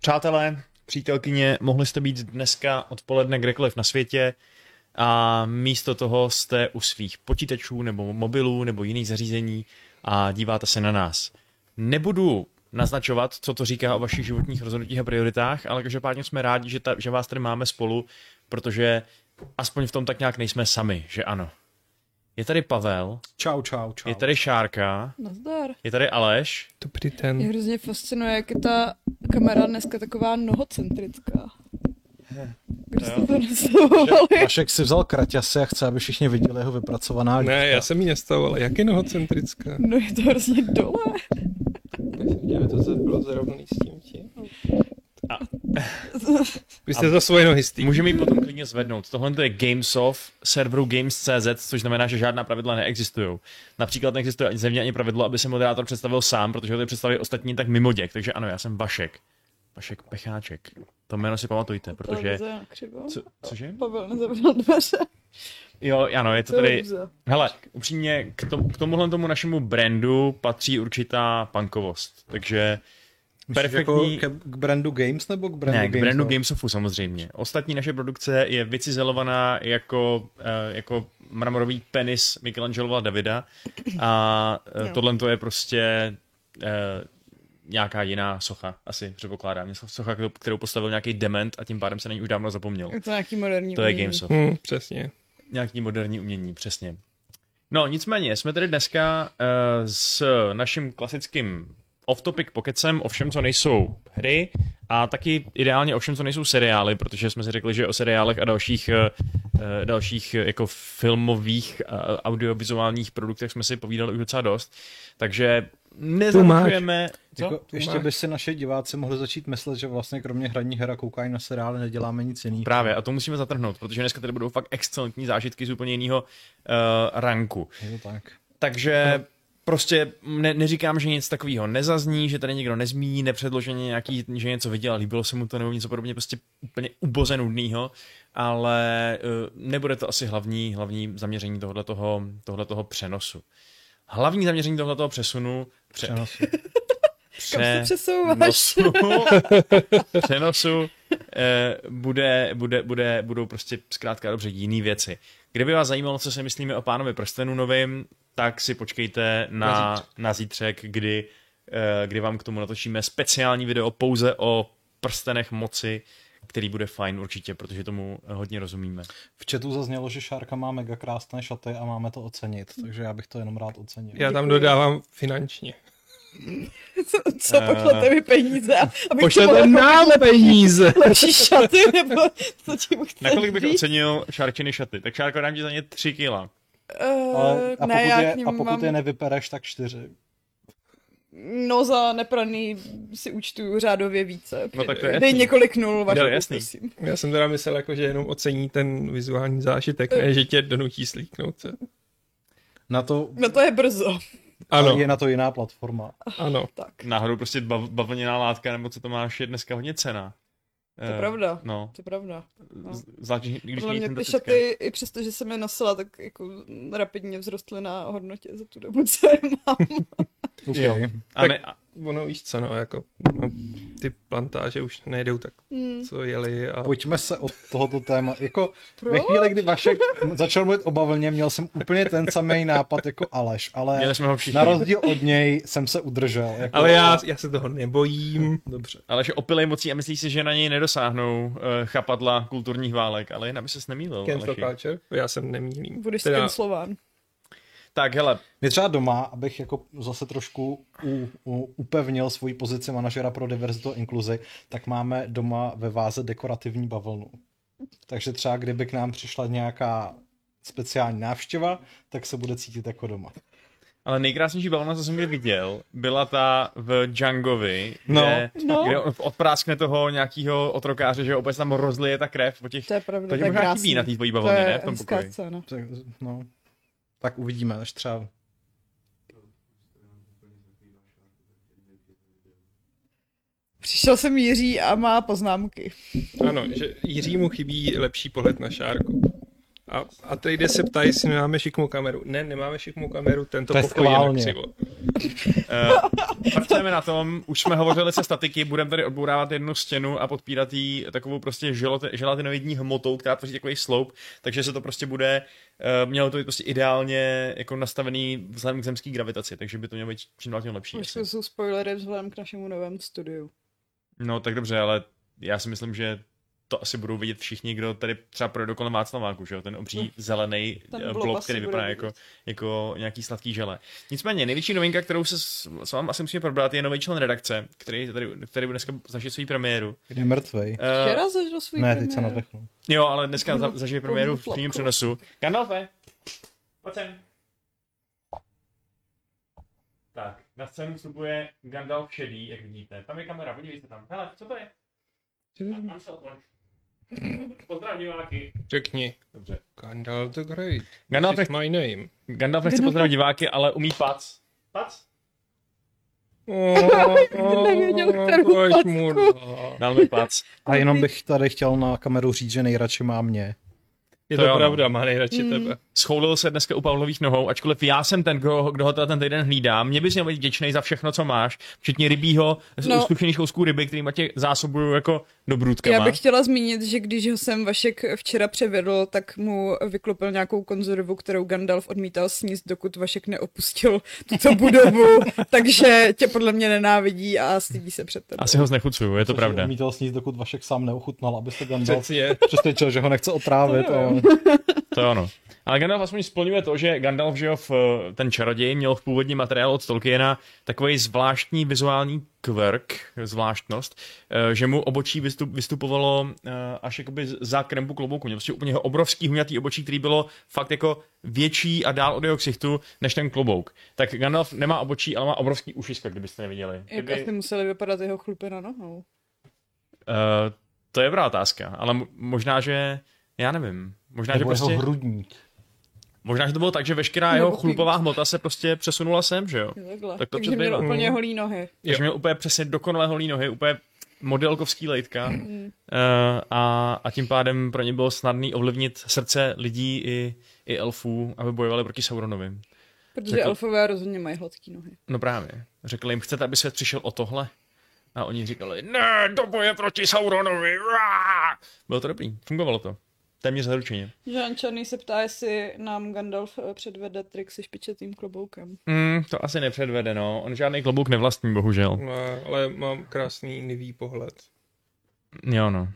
Přátelé, přítelkyně, mohli jste být dneska odpoledne kdekoliv na světě a místo toho jste u svých počítačů nebo mobilů nebo jiných zařízení a díváte se na nás. Nebudu naznačovat, co to říká o vašich životních rozhodnutích a prioritách, ale každopádně jsme rádi, že, ta, že vás tady máme spolu, protože aspoň v tom tak nějak nejsme sami, že ano. Je tady Pavel, Čau, čau, čau. je tady Šárka, Nazdar. je tady Aleš, Dobrý Mě den. hrozně fascinuje, jak je ta kamera dneska taková nohocentrická. Kdo jste to nastavovali? Vašek si vzal kraťasy a chce, aby všichni viděli jeho vypracovaná Ne, já jsem ji nestavoval. Jak je nohocentrická? No je to hrozně dole. Kdyby to bylo zarovnaný s tím tím. A- Vy jste za svoje nohy stý. Můžeme ji potom klidně zvednout. Tohle to je Gamesoft serveru Games.cz, což znamená, že žádná pravidla neexistují. Například neexistuje ani země ani pravidlo, aby se moderátor představil sám, protože ho tady představí ostatní tak mimo děk. Takže ano, já jsem Vašek. Vašek Pecháček. To jméno si pamatujte, protože... Co, cože? Pavel nezavřel dveře. Jo, ano, je to tady... Hele, upřímně, k, tom, k tomuhle tomu našemu brandu patří určitá punkovost. Takže perfektní- Jako ke, k brandu Games nebo k brandu ne, k Games? brandu Gamesoftu samozřejmě. Ostatní naše produkce je vycizelovaná jako, uh, jako mramorový penis Michelangelova Davida a uh, No. tohle to je prostě uh, nějaká jiná socha, asi předpokládám. Socha, kterou- postavil nějaký dement a tím pádem se na ní už dávno zapomněl. Je to nějaký moderní To je umění. Gamesoft. Hm, přesně. Nějaký moderní umění, přesně. No, nicméně, jsme tady dneska uh, s naším klasickým off-topic pokecem o všem, co nejsou hry a taky ideálně o všem, co nejsou seriály, protože jsme si řekli, že o seriálech a dalších, uh, dalších uh, jako filmových uh, audiovizuálních produktech jsme si povídali už docela dost, takže nezaručujeme... Co? Jako, ještě by si naše diváci mohli začít myslet, že vlastně kromě hraní her a koukání na seriály neděláme nic jiného. Právě, a to musíme zatrhnout, protože dneska tady budou fakt excelentní zážitky z úplně jiného uh, ranku. Je to tak. Takže prostě ne, neříkám, že nic takového nezazní, že tady někdo nezmíní nepředloženě nějaký, že něco viděl, líbilo se mu to nebo něco podobně, prostě úplně uboze nudnýho, ale uh, nebude to asi hlavní, hlavní zaměření tohoto, tohoto přenosu. Hlavní zaměření tohoto přesunu, pře, Přenosu. Kam se přesouváš? přenosu, přenosu eh, bude, bude, bude, budou prostě zkrátka dobře jiný věci. Kdyby vás zajímalo, co si myslíme o pánovi prstenu novým, tak si počkejte na, Na na, na zítřek, kdy, eh, kdy vám k tomu natočíme speciální video pouze o prstenech moci, který bude fajn určitě, protože tomu hodně rozumíme. V chatu zaznělo, že Šárka má mega krásné šaty a máme to ocenit, takže já bych to jenom rád ocenil. Já tam dodávám finančně. Co, co pošlete mi peníze? Abych Pošlete nám koupit peníze! lepší šaty, nebo co tím chceš Nakolik bych říct? ocenil Šárčiny šaty? Tak Šárko, dám ti za ně tři kila. Uh, Ale, a, ne, pokud já je, a pokud mám... je nevypereš, tak čtyři. No za nepraný si účtuju řádově více. No tak to je Dej jasný. několik nul, vaše Jo, jasný. prosím. Já jsem teda myslel, jako, že jenom ocení ten vizuální zážitek, ne, že tě donutí slíknout se. Na to, No to je brzo. Ano, je na to jiná platforma. ano. Tak, Náhodou prostě bav, bavlněná látka, nebo co to máš, je dneska hodně cena. To je Eh, pravda. No, To je pravda. No. Zvlášť, když Podle mě ty šaty, i přesto, že jsem je nosila, tak jako rapidně vzrostly na hodnotě za tu dobu, co je mám. Jo. Okay. A ne, a, Ono víš co, no, jako no, ty plantáže už nejdou tak, Hmm. co jeli a... Pojďme se od tohoto téma. Jako ve Proč? chvíli, kdy Vašek začal mluvit o bavlně, měl jsem úplně ten samý nápad jako Aleš, ale měli jsme ho všichni. na rozdíl od něj jsem se udržel. Jako, Ale já, já se toho nebojím. Dobře. Ale že opilej mocí a myslíš si, že na něj nedosáhnou uh, chapadla kulturních válek, ale jen aby ses nemýlil. Cancel culture? Já jsem nemýlím. Budeš Teda-. Tak hele, Mě třeba doma, abych jako zase trošku u, u, upevnil svoji pozici manažera pro diverzitu a inkluzi, tak máme doma ve váze dekorativní bavlnu. Takže třeba kdyby k nám přišla nějaká speciální návštěva, tak se bude cítit jako doma. ale nejkrásnější bavlna, co jsem kdy viděl, byla ta v Djangovi, No. kde, No. kde odpráskne toho nějakého otrokáře, že opět tam rozlije ta krev po těch... To je pravda, To je možná krásný. chybí na té tvojí To bavlně, je ne? V tom pokoji. scéna. Tak, no, tak uvidíme, až třeba Přišel jsem Jiří a má poznámky. Ano, že Jiřímu chybí lepší pohled na šárku. A, a tady se ptají, jestli nemáme šikmou kameru. Ne, nemáme šikmou kameru, tento To pokoj je na křivo. Uh, pracujeme na tom, už jsme hovořili se statiky, budeme tady odbourávat jednu stěnu a podpírat jí takovou prostě želati- želatinoidní hmotou, která tvoří takový sloup, takže se to prostě bude, uh, mělo to být prostě ideálně jako nastavený vzhledem k zemské gravitaci, takže by to mělo být čím dál tím lepší. Už jsou spoilery vzhledem k našemu novému studiu. No tak dobře, ale já si myslím, že to asi budou vidět všichni, kdo tady třeba projde kolem Václaváku, že jo? Ten obří zelený Ten eh, blob blob, asi který vypadá jako, jako nějaký sladký žele. Nicméně, největší novinka, kterou se s, s vám asi musíme probrat, je nový člen redakce, který tady, který bude dneska zažít svou premiéru. Kdy je mrtvej. Uh, Včera zažil svůj Ne, teď se nadechnul. jo, ale dneska za, zažije premiéru v přímém přenosu. Gandalfe, pojď sem. Tak, na scénu vstupuje Gandalf šedý, jak vidíte. Tam je kamera, podívejte tam. Hele, co to je? Tam se. Pozdrav diváky. Řekni. Dobře. Gandalf the Great. Gandalf, nech, my name. Gandalf nechce pozdravit diváky, ale umí pac. Pac? Nevěděl, kterou Pojď packu. mu Dal mi pac. A jenom bych tady chtěl na kameru říct, že nejradši má mě. Je To to, jo, no. pravda, má nejradši Mm. tebe. Schoulil se dneska u Pavlových nohou, ačkoliv já jsem ten, kdo, kdo ho teda ten týden hlídá. Mě bys měl být vděčný za všechno, co máš, včetně rybího, No. no. zkušených kouskou ryby, který tě zásobuju jako dobrůdkama. Já bych chtěla zmínit, že když ho jsem Vašek včera převedl, tak mu vyklopil nějakou konzervu, kterou Gandalf odmítal sníst, dokud Vašek neopustil tuto budovu, takže tě podle mě nenávidí a stydí se před tebou. Asi ho znechucuju, je to pravda. Odmítal sníst, dokud Vašek sám neochutnal, abyste Gandalf Přeci je. přesvědčil, že ho nechce otrávit. Ale... To je ono. Ale Gandalf aspoň splňuje to, že Gandalf, že jo, v, ten čaroděj, měl v původním materiálu od Tolkiena takový zvláštní vizuální kvrk, zvláštnost, eh, že mu obočí vystup, vystupovalo eh, až jakoby za krempu klobouku. Měl prostě úplně obrovský huňatý obočí, který bylo fakt jako větší a dál od jeho ksichtu než ten klobouk. Tak Gandalf nemá obočí, ale má obrovský ušiska, kdybyste neviděli. Jak Kdyby, asi museli vypadat jeho chlupy na nohou. eh, to je dobrá otázka, ale mo- možná, že já nevím. Možná, že Nebo prostě... jeho hrudník. Možná, že to bylo tak, že veškerá Nebo jeho chlupová hmota se prostě přesunula sem, že jo? Takhle. Tak to Takže měl přezbývá. úplně Mm. holý nohy. Takže měl úplně přesně dokonale holý nohy, úplně modelkovský lejtka uh, Mm. a, a tím pádem pro ně bylo snadný ovlivnit srdce lidí i, i elfů, aby bojovali proti Sauronovi. Protože Jako- elfové rozhodně mají hladký nohy. No právě. Řekli jim, chcete, aby svět přišel o tohle? A oni říkali, ne, do boje proti Sauronovi. Rá! Bylo to dobrý, fungovalo to. Téměř zaručeně. Žán Černý se ptá, jestli nám Gandalf eh, předvede trik se špičatým kloboukem. Mm, to asi nepředvede, no. On žádný klobouk nevlastní, bohužel. No, ale mám krásný nivý pohled. Jo, no.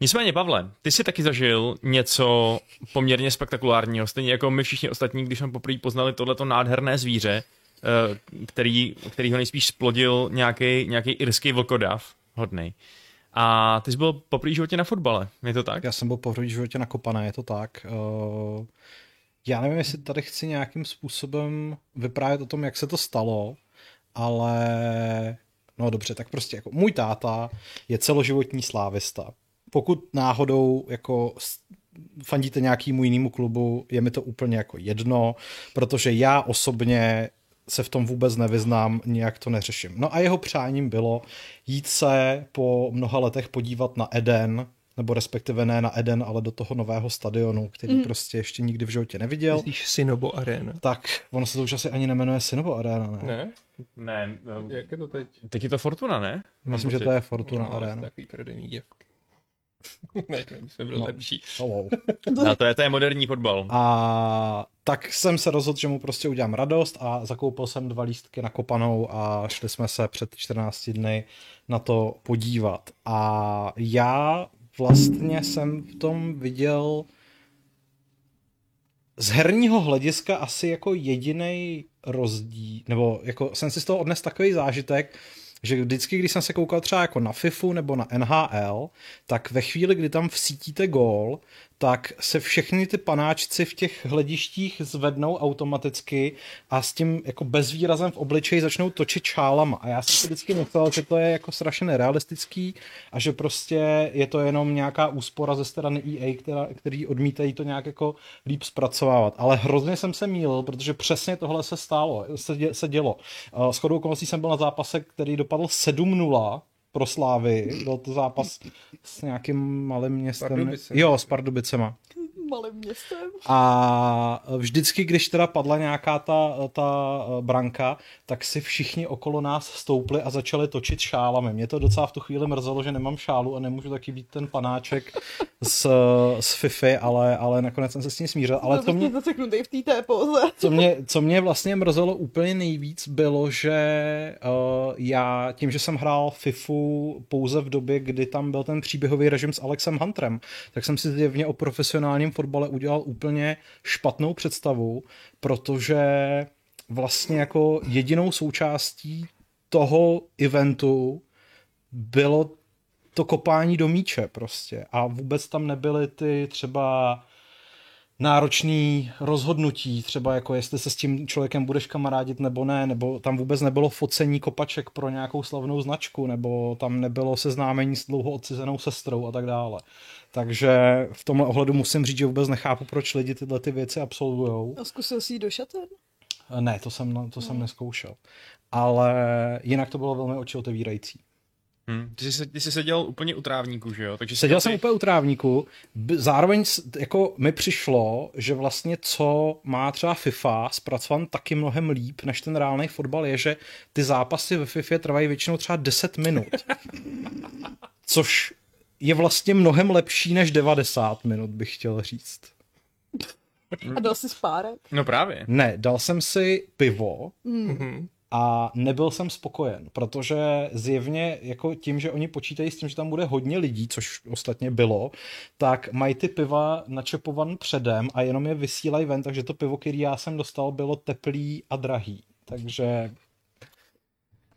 Nicméně, Pavle, ty jsi taky zažil něco poměrně spektakulárního, stejně jako my všichni ostatní, když jsme poprvé poznali tohleto nádherné zvíře, eh, který, který ho nejspíš splodil nějaký nějaký irský vlkodav, hodnej. A ty jsi byl poprvé v životě na fotbale, je to tak? Já jsem byl poprvé v životě nakopaný, je to tak. Uh, já nevím, jestli tady chci nějakým způsobem vyprávět o tom, jak se to stalo, ale no dobře, tak prostě jako můj táta je celoživotní slávista. Pokud náhodou jako fandíte nějakýmu jinému klubu, je mi to úplně jako jedno, protože já osobně se v tom vůbec nevyznám, nějak to neřeším. No a jeho přáním bylo jít se po mnoha letech podívat na Eden, nebo respektive ne na Eden, ale do toho nového stadionu, který mm. prostě ještě nikdy v životě neviděl. Myslíš Sinobo Arena? Tak, ono se to už asi ani nemenuje Synovo Arena, ne? Ne? Ne, Jak je to teď? teď je to Fortuna, ne? Myslím, že to je Fortuna No, Arena. Takový prodejný děvky. ne, jsme byli No. lepší. Oh. A to je, to je moderní fotbal. A tak jsem se rozhodl, že mu prostě udělám radost a zakoupil jsem dva lístky na kopanou a šli jsme se před 14 dny na to podívat. A já vlastně jsem v tom viděl z herního hlediska asi jako jediný rozdíl, nebo jako jsem si z toho odnes takový zážitek, že vždycky, když jsem se koukal třeba jako na FIFU nebo na NHL, tak ve chvíli, kdy tam vsítíte gól, tak se všechny ty panáčci v těch hledištích zvednou automaticky a s tím jako bezvýrazem v obličeji začnou točit čálama. A já jsem si vždycky myslel, že to je jako strašně nerealistický a že prostě je to jenom nějaká úspora ze strany EA, která, který odmítají to nějak jako líp zpracovávat. Ale hrozně jsem se mýlil, protože přesně tohle se stálo, se, dě, se dělo. Uh, S chodou okolností jsem byl na zápase, který dopadl 7-0 pro Slávy. Byl to zápas s nějakým malým městem. Pardubicemi. Jo, s Pardubicema. Malým městem. A vždycky, když teda padla nějaká ta, ta eh, branka, tak si všichni okolo nás stoupli a začali točit šálami. Mě to docela v tu chvíli mrzelo, že nemám šálu a nemůžu taky být ten panáček z, z Fifi, ale, ale nakonec jsem se s tím smířil. Ale to mě, v té póze. co mě, co mě vlastně mrzelo úplně nejvíc, bylo, že uh, já tím, že jsem hrál FIFU pouze v době, kdy tam byl ten příběhový režim s Alexem Hunterem, tak jsem si zjevně o profesionálním fotbale udělal úplně špatnou představu, protože vlastně jako jedinou součástí toho eventu bylo to kopání do míče prostě a vůbec tam nebyly ty třeba náročný rozhodnutí, třeba jako jestli se s tím člověkem budeš kamarádit nebo ne, nebo tam vůbec nebylo focení kopaček pro nějakou slavnou značku, nebo tam nebylo seznámení s dlouho odcizenou sestrou a tak dále. Takže v tomhle ohledu musím říct, že vůbec nechápu, proč lidi tyhle ty věci absolvujou. A zkusil jsi jít do šaten? Ne, to jsem, to jsem neskoušel. Ale jinak to bylo velmi oči otevírající. Hm. Ty, jsi, ty jsi seděl úplně u trávníku, že jo? Takže jsi Seděl ty- jsem úplně u trávníku, zároveň jako mi přišlo, že vlastně co má třeba FIFA zpracovaný taky mnohem líp než ten reálný fotbal je, že ty zápasy ve FIFA trvají většinou třeba 10 minut. Což je vlastně mnohem lepší než 90 minut, bych chtěl říct. A dal jsi spárek? No právě. Ne, dal jsem si pivo Mhm. a nebyl jsem spokojen, protože zjevně jako tím, že oni počítají s tím, že tam bude hodně lidí, což ostatně bylo, tak mají ty piva načepovan předem a jenom je vysílají ven, takže to pivo, který já jsem dostal, bylo teplý a drahý. Takže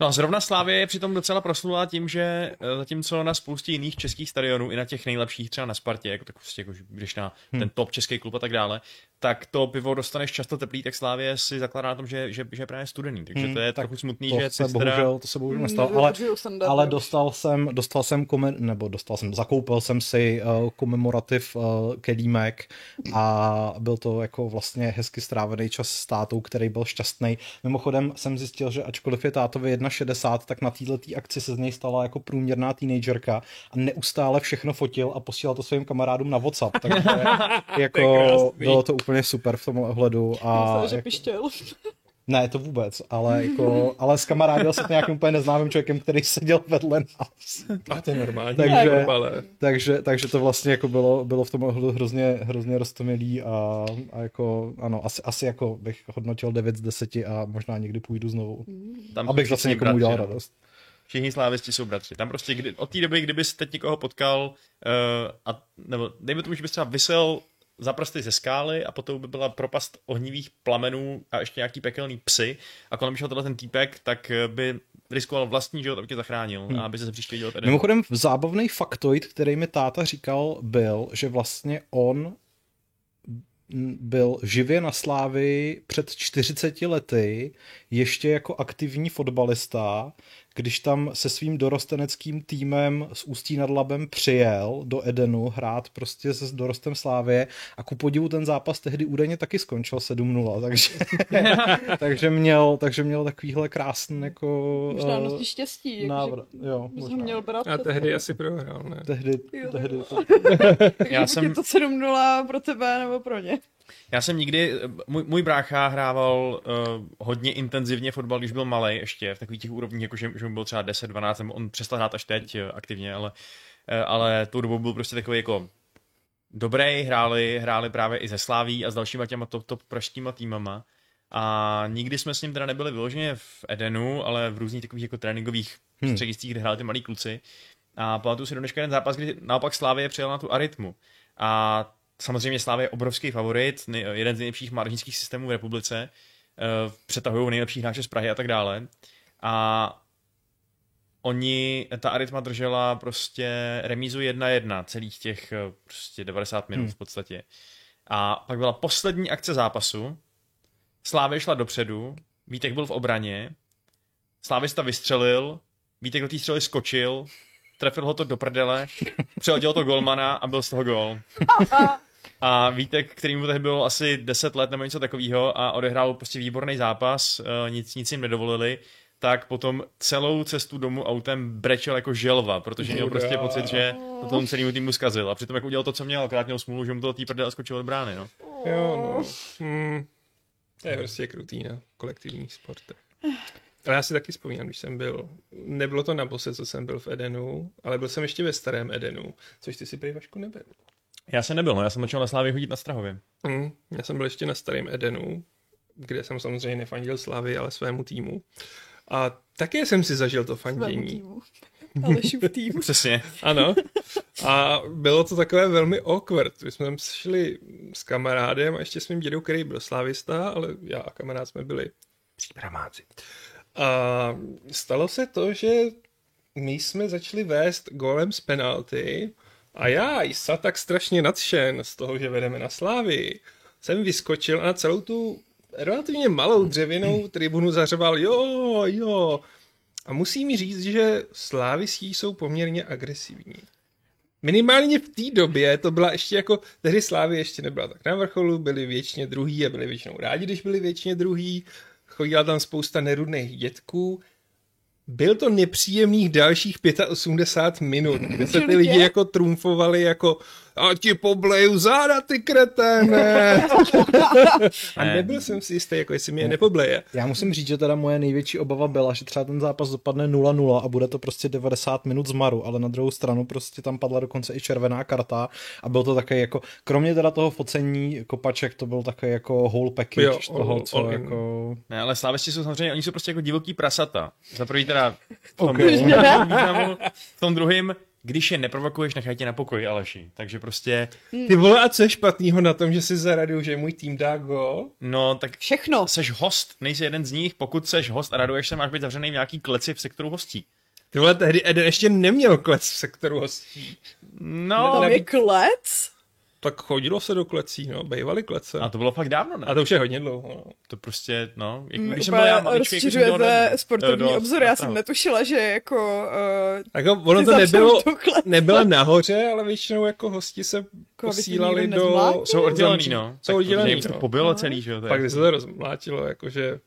No a zrovna Slávě je přitom docela proslulá tím, že eh, zatímco na spoustě jiných českých stadionů, i na těch nejlepších, třeba na Spartě, jako, tak prostě, jako, když na ten top český klub a tak dále, tak to pivo dostaneš často teplý, tak Slávě si zakládá na tom, že, že, že je právě studený. Takže Hmm, to je tak trochu smutný, to že se teda... bohužel, to se bohužel nestalo, ale, ale dostal jsem, dostal jsem, komen, nebo dostal jsem, zakoupil jsem si uh, komemorativ uh, kelímek a byl to jako vlastně hezky strávený čas s tátou, který byl šťastný. Mimochodem jsem zjistil, že ačkoliv je tátovi 1,60, tak na této akci se z něj stala jako průměrná teenagerka a neustále všechno fotil a posílal to svým kamarádům na WhatsApp, takže jako bylo to úplně super v tomhle ohledu. A Myslel, že jako, pištěl. ne, to vůbec, ale, jako, ale skamarádil se s nějakým úplně neznámým člověkem, který seděl vedle nás. A to je normální. Takže- Takže, takže to vlastně jako bylo, bylo v tom ohledu hrozně, hrozně roztomilý a, a jako, ano, asi, asi jako bych hodnotil 9 z 10 a možná někdy půjdu znovu, Tam abych zase někomu bratři, udělal no. radost. Všichni slávisti jsou bratři. Tam prostě kdy, od té doby, kdybys teď někoho potkal, uh, a, nebo dejme tomu, že bys třeba vysel za prsty ze skály a potom by byla propast ohnivých plamenů a ještě nějaký pekelný psy a kolem šel tenhle ten týpek, tak eh, by riskoval vlastní život, aby tě zachránil a aby se příště tady. Mimochodem zábavný faktoid, který mi táta říkal, byl, že vlastně on byl živě na slávy před 40 lety, ještě jako aktivní fotbalista, když tam se svým dorosteneckým týmem z Ústí nad Labem přijel do Edenu hrát prostě se s dorostem Slávě a ku podivu ten zápas tehdy údajně taky skončil 7-0, takže, takže, měl, takže měl takovýhle krásný jako Možná nosí štěstí. návrat. Jakože Jo, možná. měl brát a tehdy asi prohrál, ne? Tehdy, Jo, tehdy to, Já jsem- je to 7-0 pro tebe nebo pro ně. Já jsem nikdy, můj, můj brácha hrával uh, hodně intenzivně fotbal, když byl malý ještě, v takových těch úrovních, jako že, že mu bylo třeba 10, 12, nebo on přestal hrát až teď eh, aktivně, ale, eh, ale tou dobou byl prostě takový jako dobrý, hráli, hráli právě i ze Sláví a s dalšíma těma top, top pražskýma týmama. A nikdy jsme s ním teda nebyli vyloženě v Edenu, ale v různých takových jako tréninkových Hmm. hmm. střediscích, kde hráli ty malí kluci. A pamatuju si do dneška jeden zápas, kdy naopak Slávě přijel na tu arytmu. A samozřejmě Slávě je obrovský favorit, nej- jeden z nejlepších mládežnických systémů v republice. Uh, přetahují nejlepší hráče z Prahy a tak dále. A oni, ta Arytma držela prostě remízu 1-1 celých těch eh, prostě 90 minut Hmm. v podstatě. A pak byla poslední akce zápasu. Slávě šla dopředu, Vítek byl v obraně, Slávista vystřelil, Vítek do té střely skočil, trefil ho to do prdele, přehodil to golmana a byl z toho gol. A Vítek, který mu tehdy bylo asi 10 let nebo něco takového a odehrál prostě výborný zápas, eh, nic, nic jim nedovolili, tak potom celou cestu domů autem brečel jako želva, protože měl prostě pocit, že to tomu celému týmu zkazil. A přitom jako udělal to, co měl, akorát měl smůlu, že mu to tý prdele skočil od brány, no. Jo, no. Hmm. To je prostě krutý na kolektivních sportech. Ale já si taky vzpomínám, když jsem byl, nebylo to naposled, co jsem byl v Edenu, ale byl jsem ještě ve starém Edenu, což ty si prý Vašku nebyl. Já jsem nebyl, no, já jsem začal na Slávě chodit na Strahově. Hmm. Já jsem byl ještě na starém Edenu, kde jsem samozřejmě nefandil Slavy, ale svému týmu. A také jsem si zažil to fandění. týmu. Alešův tým. Přesně. Ano. A bylo to takové velmi awkward. My jsme tam šli s kamarádem a ještě s mým dědou, který byl slávista, ale já a kamarád jsme byli příbramáci. A stalo se to, že my jsme začali vést golem z penalty a já, Isa, tak strašně nadšen z toho, že vedeme na slávy, jsem vyskočil a na celou tu relativně malou dřevěnou tribunu zařval jo, jo. A musím říct, že slávisí jsou poměrně agresivní. Minimálně v té době to byla ještě jako, tehdy Slávy ještě nebyla tak na vrcholu, byli většině druhý a byli většinou rádi, když byli většině druhý. Chodila tam spousta nerudných dětků. Byl to nepříjemných dalších 85 minut, kde se ty lidi jako trumfovali jako a ti pobleju záda, ty kreténe. A nebyl jsem si jistý, jako jestli mě je nepobleje. Já musím říct, že teda moje největší obava byla, že třeba ten zápas dopadne 0-0 a bude to prostě 90 minut zmaru, ale na druhou stranu prostě tam padla dokonce i červená karta a byl to také jako, kromě teda toho focení kopaček, to byl také jako whole package Jo, toho, all- co all jako... Ne, ale slávisti jsou samozřejmě, oni jsou prostě jako divoký prasata. Za prvý teda v tom, Okay. významu, v tom druhým, když je neprovokuješ, nechaj tě na pokoji, Aleši. Takže prostě, Ty vole, a co je špatného na tom, že si zaradu, že můj tým dá gol? no tak Všechno. seš host, nejsi jeden z nich, pokud seš host a raduješ se, máš být zavřený v nějaký kleci v sektoru hostí. Ty vole, tehdy Eden ještě neměl klec v sektoru hostí. No, Tam je klec? Tak chodilo se do klecí, no, bývaly klece. a to bylo fakt dávno, ne? A to už je hodně dlouho, no. To prostě, no, jak, Mm, když jsem byl já maličký, jako rozšiřujete sportovní Do- do- obzor, já jsem netušila, že jako... Uh, Jako, ono to nebylo, nebyla nahoře, ale většinou jako hosti se to posílali do... nezmlátil? Jsou oddělený, no. Jsou Tak oddělený, jim to no. celý, že jo. Pak jako- se to rozmlátilo, jakože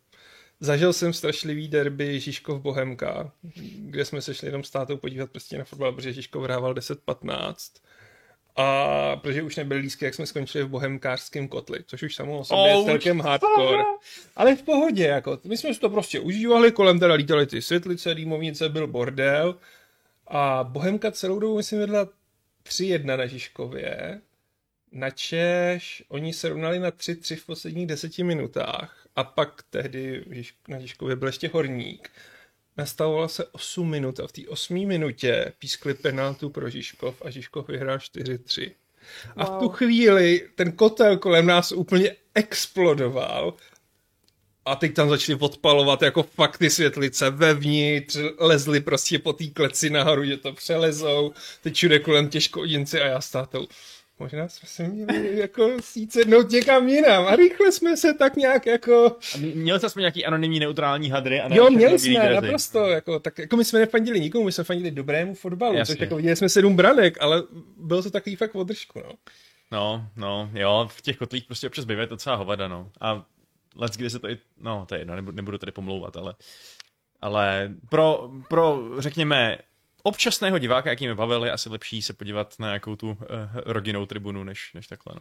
zažil jsem strašlivý derby Žižkov Bohemka, kde jsme se šli jenom s tátou podívat prostě na fotbal, protože Žižkov hrával 10-15. A protože už nebyl lísky, jak jsme skončili v bohemkářském kotli, což už samo o sobě je Ouch. celkem hardcore. Ale v pohodě, jako, my jsme si to prostě užívali, kolem teda lítaly ty světlice, dýmovnice, byl bordel. A Bohemka celou dobu, myslím, vedla 3-1 na Žižkově. Na Češ oni se rovnali na 3-3 v posledních deseti minutách. A pak tehdy na Žižkově byl ještě horník. Nastavovalo se 8 minut a v té 8 minutě pískli penaltu pro Žižkov a Žižkov vyhrál 4-3. A v tu chvíli ten kotel kolem nás úplně explodoval a teď tam začali odpalovat jako fakt ty světlice vevnitř, lezli prostě po té kleci nahoru, že to přelezou, teď všude kolem těžkoodinci a já s tátou. Možná jsme se měli jako jít sednout někam jinam a rychle jsme se tak nějak jako... A Měli aspoň nějaký anonymní neutrální hadry? A ne Jo, měli jsme, drezy? naprosto, jako, tak jako my jsme nefandili nikomu, my jsme fandili dobrému fotbalu, Jasně. což jako viděli jsme sedm branek, ale bylo to takový fakt održku, no. No, no, jo, v těch kotlích prostě občas bývají docela hovada, no. A let, kdy se to i, no, to je jedno, nebudu, nebudu tady pomlouvat, ale, ale pro, pro, řekněme, občasného diváka, jaký mi bavili, asi lepší se podívat na nějakou tu uh, rodinnou tribunu, než, než takhle, no.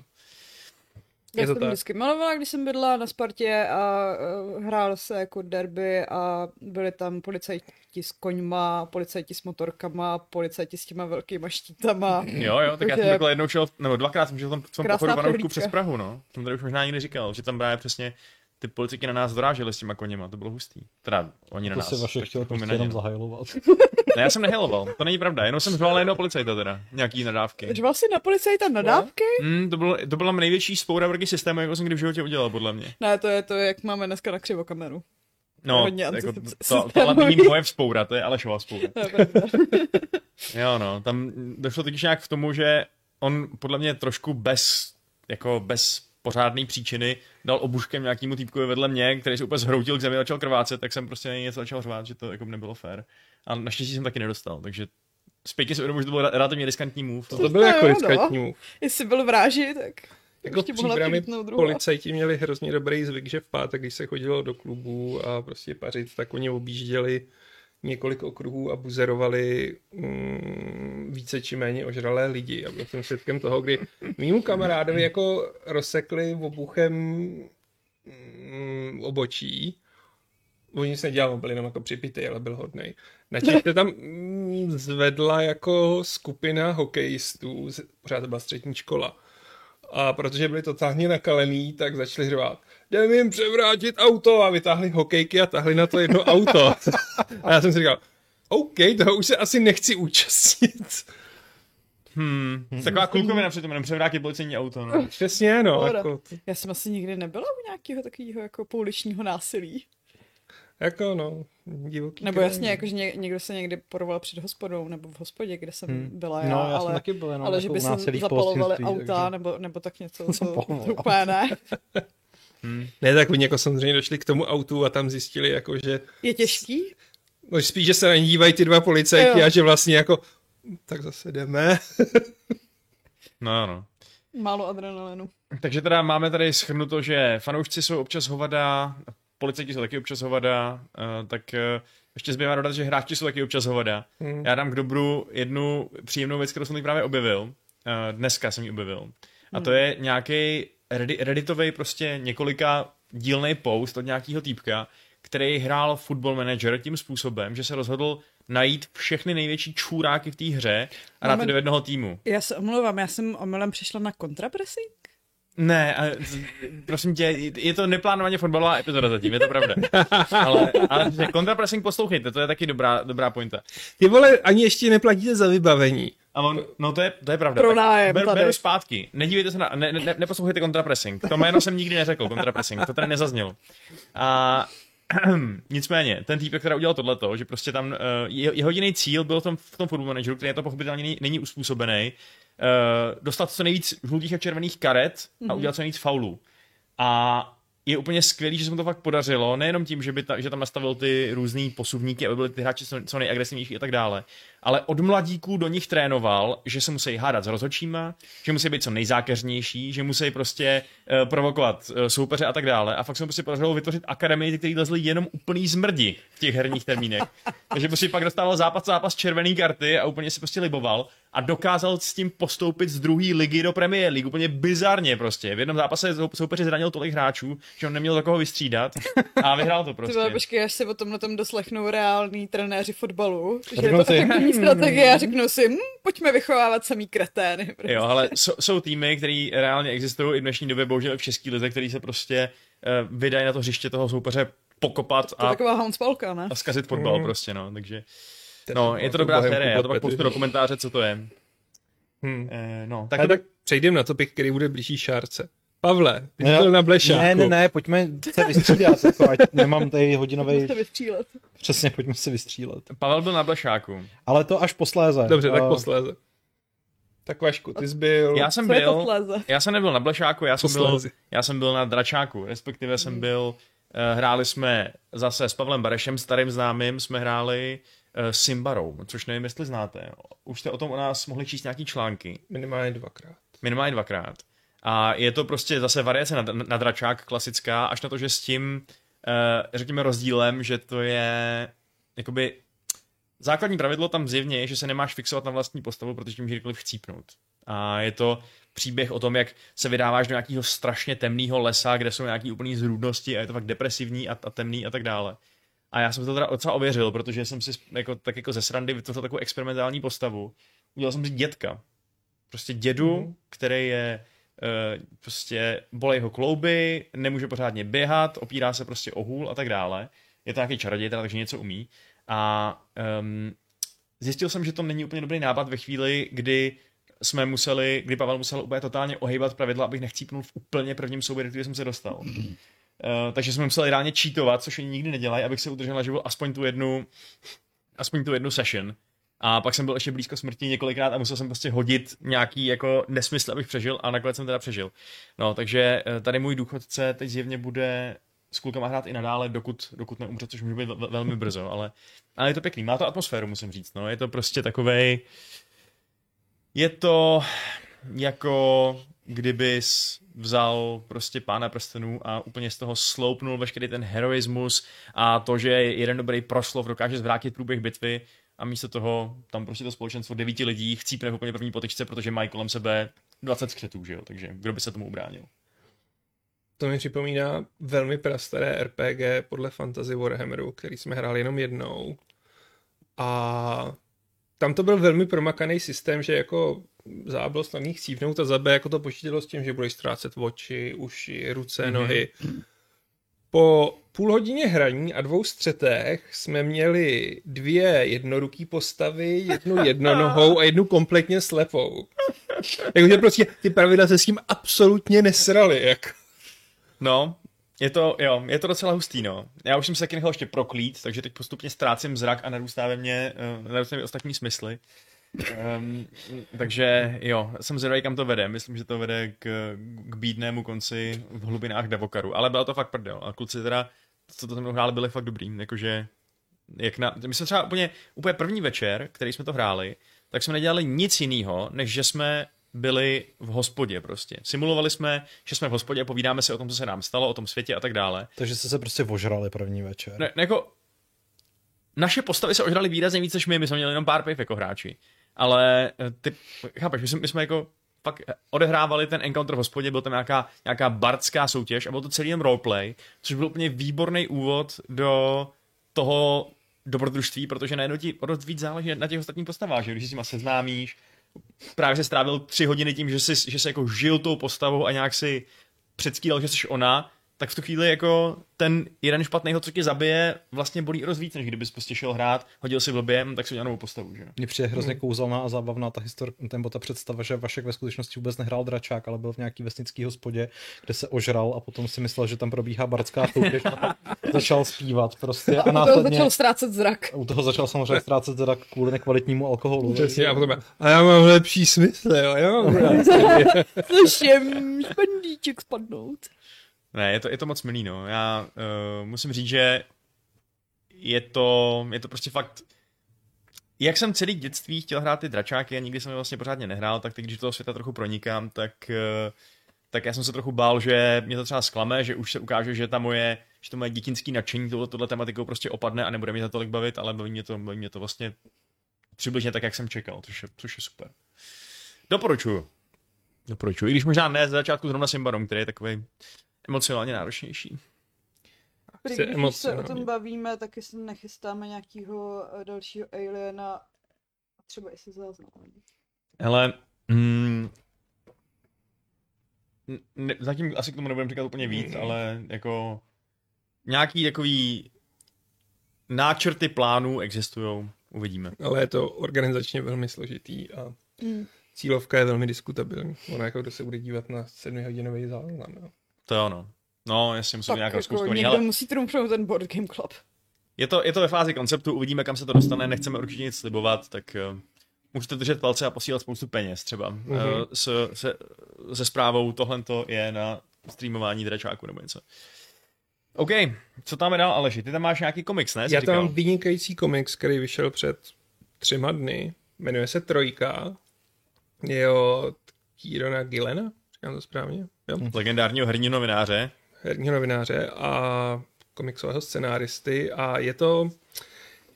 Já Je to jsem tak. vždycky malovala, když jsem bydla na Spartě a uh, hrál se jako derby a byli tam policajti s koňma, policajti s motorkama, policajti s těma velkýma štítama. Jo, jo, tak já jsem takhle jednou šel, nebo dvakrát jsem šel v tom, v tom pochodu přes Prahu, no. Jsem tady už možná někdy říkal, že tam právě přesně ty policajti na nás doráželi s těma koněma, to bylo hustý. Teda oni na To nás. se vaše chtěl prostě jenom no. zahajlovat. Ne, já jsem neheloval, to není pravda, jenom jsem řval na jednoho policajta teda, nějaký nadávky. Řval si na policajta nadávky? Mm, to, bylo, to byla největší spoura proti systému, jako jsem kdy v životě udělal, podle mě. Ne, to je to, jak máme dneska na křivokameru. No, Hodně jako, to, to, tohle není moje vzpoura, to je Alešova vzpoura. To. Jo, no, tam došlo totiž nějak k tomu, že on podle mě trošku bez, jako bez pořádné příčiny dal obuškem nějakýmu týpkovi vedle mě, který se úplně zhroutil k zemi a začal krvácet, tak jsem prostě na něj něco začal řvát, že to jako nebylo fér. A naštěstí jsem taky nedostal, takže zpětně si uvědomuji, že to byl relativně riskantní move. To byl jako jo, no. riskantní move. Jestli byl vráži, tak... Jako příbramy druhá. policajti měli hrozně dobrý zvyk, že v pátek, když se chodilo do klubu a prostě pařit, tak oni objížděli několik okruhů a buzerovali mm, více či méně ožralé lidi. A byl jsem svědkem toho, kdy mýmu kamarádovi jako rozsekli obuchem mm, obočí. On nic nedělal, byl jenom jako připitý, ale byl hodnej. Načež se tam mm, zvedla jako skupina hokejistů, pořád to byla střední škola. A protože byli totálně nakalený, tak začali řvát, jdeme jim převrátit auto a vytáhli hokejky a tahli na to jedno auto. a já jsem si říkal, OK, toho už se asi nechci účastnit. Hmm. Taková klukovina přitom, jenom převrátit policejní auto. No. Přesně, no. Jako, Já jsem asi nikdy nebyla u nějakého takového jako pouličního násilí. jako no, divoký Nebo jasně, no. jako, že ně, někdo se někdy porval před hospodou nebo v hospodě, kde jsem Hmm. byla já, No, já ale, jsem taky byl jenom ale jako že by se zapalovali auta takže- nebo, nebo tak něco, to úplně ne. Ne, tak oni jako samozřejmě došli k tomu autu a tam zjistili, jako, že Je těžký? no, spíš, že se na ní dívají ty dva policajti Jo. a že vlastně jako tak zase jdeme. no, no. Málo adrenalinu. Takže teda máme tady schrnuto, že fanoušci jsou občas hovada, policajti jsou taky občas hovada, uh, tak uh, ještě zbývá dodat, že hráči jsou taky občas hovada. Hmm. Já dám k dobru jednu příjemnou věc, kterou jsem teď právě objevil. Uh, dneska jsem ji objevil. A to je nějaký redditový prostě několika dílný post od nějakého týpka, který hrál Football Manager tím způsobem, že se rozhodl najít všechny největší čůráky v té hře a dát do jednoho týmu. Já se omlouvám, já jsem omylem přišla na kontrapressing? Ne, a prosím tě, je to neplánovaně fotbalová epizoda zatím, je to pravda. Ale, ale že kontrapressing poslouchejte, to je taky dobrá, dobrá pointa. Ty vole, ani ještě neplatíte za vybavení. A on, no to je, to je pravda. Pro Tak nájem beru, zpátky. Nedívejte se na, ne, ne, neposlouchejte kontrapressing. To jméno jsem nikdy neřekl, kontrapressing. To tady nezaznělo. A nicméně, ten týpek, který udělal tohleto, že prostě tam, uh, jeho, jediný cíl byl v tom, v tom football manageru, který je to pochopitelně není, není uspůsobený, uh, dostat co nejvíc žlutých a červených karet a udělat co nejvíc faulů. A je úplně skvělý, že se mu to fakt podařilo, nejenom tím, že, by ta, že tam nastavil ty různý posuvníky, aby byly ty hráči co, co nejagresivnější a tak dále, ale od mladíků do nich trénoval, že se musí hádat s rozhodčíma, že musí být co nejzákeřnější, že musí prostě uh, provokovat uh, soupeře a tak dále. A fakt se mu prostě podařilo vytvořit akademii, který lezli jenom úplný zmrdi v těch herních termínech. Takže prostě pak dostával zápas zápas červený karty a úplně si prostě liboval a dokázal s tím postoupit z druhé ligy do Premier League. Úplně bizarně prostě. V jednom zápase sou- soupeři zranil tolik hráčů, že on neměl za koho vystřídat a vyhrál to Ty prostě. vole, počkej, až se o tomhle tom doslechnou reální trenéři fotbalu, že je to si, efektivní strategie a řeknou si, hm, pojďme vychovávat samý kretény. Prostě. Jo, ale jsou, jsou týmy, které reálně existují i v dnešní době, bohužel i v české lize, který se prostě uh, vydají na to hřiště toho soupeře pokopat To je a, taková Haunspalka, ne? a zkazit fotbal Mhm. prostě, no, takže... Ten No, je to dobrá série, já to pak Petry. do komentáře, co to je. Hmm. Eh, no, Tak, tak, tak přejdeme na topik, který bude blížší šárce. Pavle, ty jsi byl na blešáku. Ne, ne, ne, pojďme se vystřídat, jako, ať nemám tady hodinový, Musíte vystřílet. přesně, pojďme se vystřílet. Pavel byl na Blešáku. Ale to až posléze. Dobře, tak Eh, posléze. Tak Vašku, ty jsi byl... Já jsem Co byl, já jsem nebyl na Blešáku, já jsem byl, já jsem byl na Dračáku, respektive jsem byl, eh, hráli jsme zase s Pavlem Barešem, starým známým, jsme hráli eh, s Simbarou, což nevím, jestli znáte. Už jste o tom o nás mohli číst nějaký články. Minimálně dvakrát. Minimálně dvakrát. A je to prostě zase variace na, na dračák klasická, až na to, že s tím, uh, řekněme, rozdílem, že to je jakoby základní pravidlo tam zjevně je, že se nemáš fixovat na vlastní postavu, protože tím může kdykoliv chcípnout. A je to příběh o tom, jak se vydáváš do nějakého strašně temného lesa, kde jsou nějaký úplný zrůdnosti a je to fakt depresivní a, a temný a tak dále. A já jsem to teda docela ověřil, protože jsem si jako, tak jako ze srandy vytvořil takovou experimentální postavu. Udělal jsem si dětka. Prostě dědu, Mhm. který je eh, prostě bolej ho klouby, nemůže pořádně běhat, opírá se prostě o hůl a tak dále. Je to nějaký čaroděj, teda, takže něco umí. A um, zjistil jsem, že to není úplně dobrý nápad ve chvíli, kdy jsme museli, kdy Pavel musel úplně totálně ohýbat pravidla, abych nechcípnul v úplně prvním souboji, do kterého jsem se dostal. Uh, takže jsme museli reálně cheatovat, což oni nikdy nedělají, abych se udržel na život aspoň tu jednu, aspoň tu jednu session. A pak jsem byl ještě blízko smrti několikrát a musel jsem prostě hodit nějaký jako nesmysl, abych přežil a nakonec jsem teda přežil. No, takže eh, tady můj důchodce teď zjevně bude s klukama hrát i nadále, dokud, dokud neumře, což může být ve- velmi brzo, ale, ale je to pěkný. Má to atmosféru, musím říct. No. Je to prostě takovej... Je to jako kdybys vzal prostě pána prstenů a úplně z toho sloupnul veškerý ten heroismus a to, že jeden dobrý proslov dokáže zvrátit průběh bitvy a místo toho tam prostě to společenstvo devíti lidí chcípne v úplně první potyčce, protože mají kolem sebe 20 skřetů, že jo? takže kdo by se tomu ubránil? To mi připomíná velmi prastaré RPG podle Fantasy Warhammeru, který jsme hráli jenom jednou. A tam to byl velmi promakaný systém, že jako záblost na nich cívnout a za B jako to počítalo s tím, že budeš ztrácet oči, uši, ruce, mm-hmm. nohy. Po půl hodině hraní a dvou střetech jsme měli dvě jednoruký postavy, jednu jednonohou a jednu kompletně slepou. Takže prostě ty pravidla se s tím absolutně nesrali. Jako. No, je to, jo, je to docela hustý, no. Já už jsem se taky nechal ještě proklít, takže teď postupně ztrácím zrak a narůstá ve mně, uh, narůstá mi ostatní smysly. Um, takže jo, jsem zvědavý, kam to vede. Myslím, že to vede k, k bídnému konci v hlubinách Davokaru. Ale bylo to fakt prdel. A kluci teda, co to tam hráli, byli fakt dobrý. Jakože, jak na, my jsme třeba úplně, úplně první večer, který jsme to hráli, tak jsme nedělali nic jiného, než že jsme byli v hospodě prostě. Simulovali jsme, že jsme v hospodě a povídáme si o tom, co se nám stalo, o tom světě a tak dále. Takže jste se prostě ožrali první večer. Ne, ne jako, naše postavy se ožrali výrazně víc než my, my jsme měli jenom pár piv jako hráči. Ale eh, ty, chápeš, my jsme, my jsme jako pak odehrávali ten encounter v hospodě, byl tam nějaká, nějaká bardská soutěž a byl to celý jen roleplay, což byl úplně výborný úvod do toho dobrodružství, protože najednou ti dost víc záleží na těch ostatních postavách, že když si s nima seznámíš, právě se strávil tři hodiny tím, že jsi, že jsi jako žil tou postavou a nějak si předskýdal, že jsi ona, tak v tu chvíli jako ten jeden špatný co tě zabije, vlastně bolí o víc, než kdybys prostě šel hrát, hodil si blbě, tak si udělal novou postavu, že? Mně přijde hrozně kouzelná a zábavná ta histor, nebo ta představa, že Vašek ve skutečnosti vůbec nehrál dračák, ale byl v nějaký vesnický hospodě, kde se ožral a potom si myslel, že tam probíhá bardská soutěž a začal zpívat prostě a následně... začal ztrácet zrak. U toho začal samozřejmě ztrácet zrak kvůli nekvalitnímu alkoholu. Přesně, a, potom, a já mám lepší smysl, jo, já mám Slyším špendíček spadnout. Ne, je to, je to moc milý, no. Já uh, musím říct, že je to, je to prostě fakt... Jak jsem celý dětství chtěl hrát ty dračáky a nikdy jsem je vlastně pořádně nehrál, tak teď, když do toho světa trochu pronikám, tak, uh, tak já jsem se trochu bál, že mě to třeba zklame, že už se ukáže, že ta moje, že to moje dětinský nadšení tohle, tohle tematikou prostě opadne a nebude mě to tolik bavit, ale baví mě to, baví mě to vlastně přibližně tak, jak jsem čekal, což je, což je super. Doporučuju. Doporučuju, i když možná ne z začátku zrovna Simbarom, který je takový emocionálně náročnější. Prý, když se o tom bavíme, tak jestli nechystáme nějakého eh, dalšího aliena, třeba i se záznamem. Hele, mm, ne, zatím asi k tomu nebudeme říkat úplně víc, mm. ale jako nějaký takový náčrty plánů existují, uvidíme. Ale je to organizačně velmi složitý a mm. cílovka je velmi diskutabilní. Ona jako kdo se bude dívat na sedmihodinový záznam. No. To je ono. No, jestli musím nějak jako někdo ale... musí trumfnout ten Board Game Club. Je to, je to ve fázi konceptu, uvidíme, kam se to dostane, nechceme určitě nic slibovat, tak uh, můžete držet palce a posílat spoustu peněz třeba mm-hmm. uh, s, se, se zprávou tohle je na streamování dračáku nebo něco. OK, co tam je dál, Aleši? Ty tam máš nějaký komiks, ne? Já tam mám vynikající komiks, který vyšel před třema dny. Jmenuje se Trojka. Je od Kirona Gillena, říkám to správně. Jo. Legendárního herního novináře. Herního novináře a komiksového scenáristy a je to,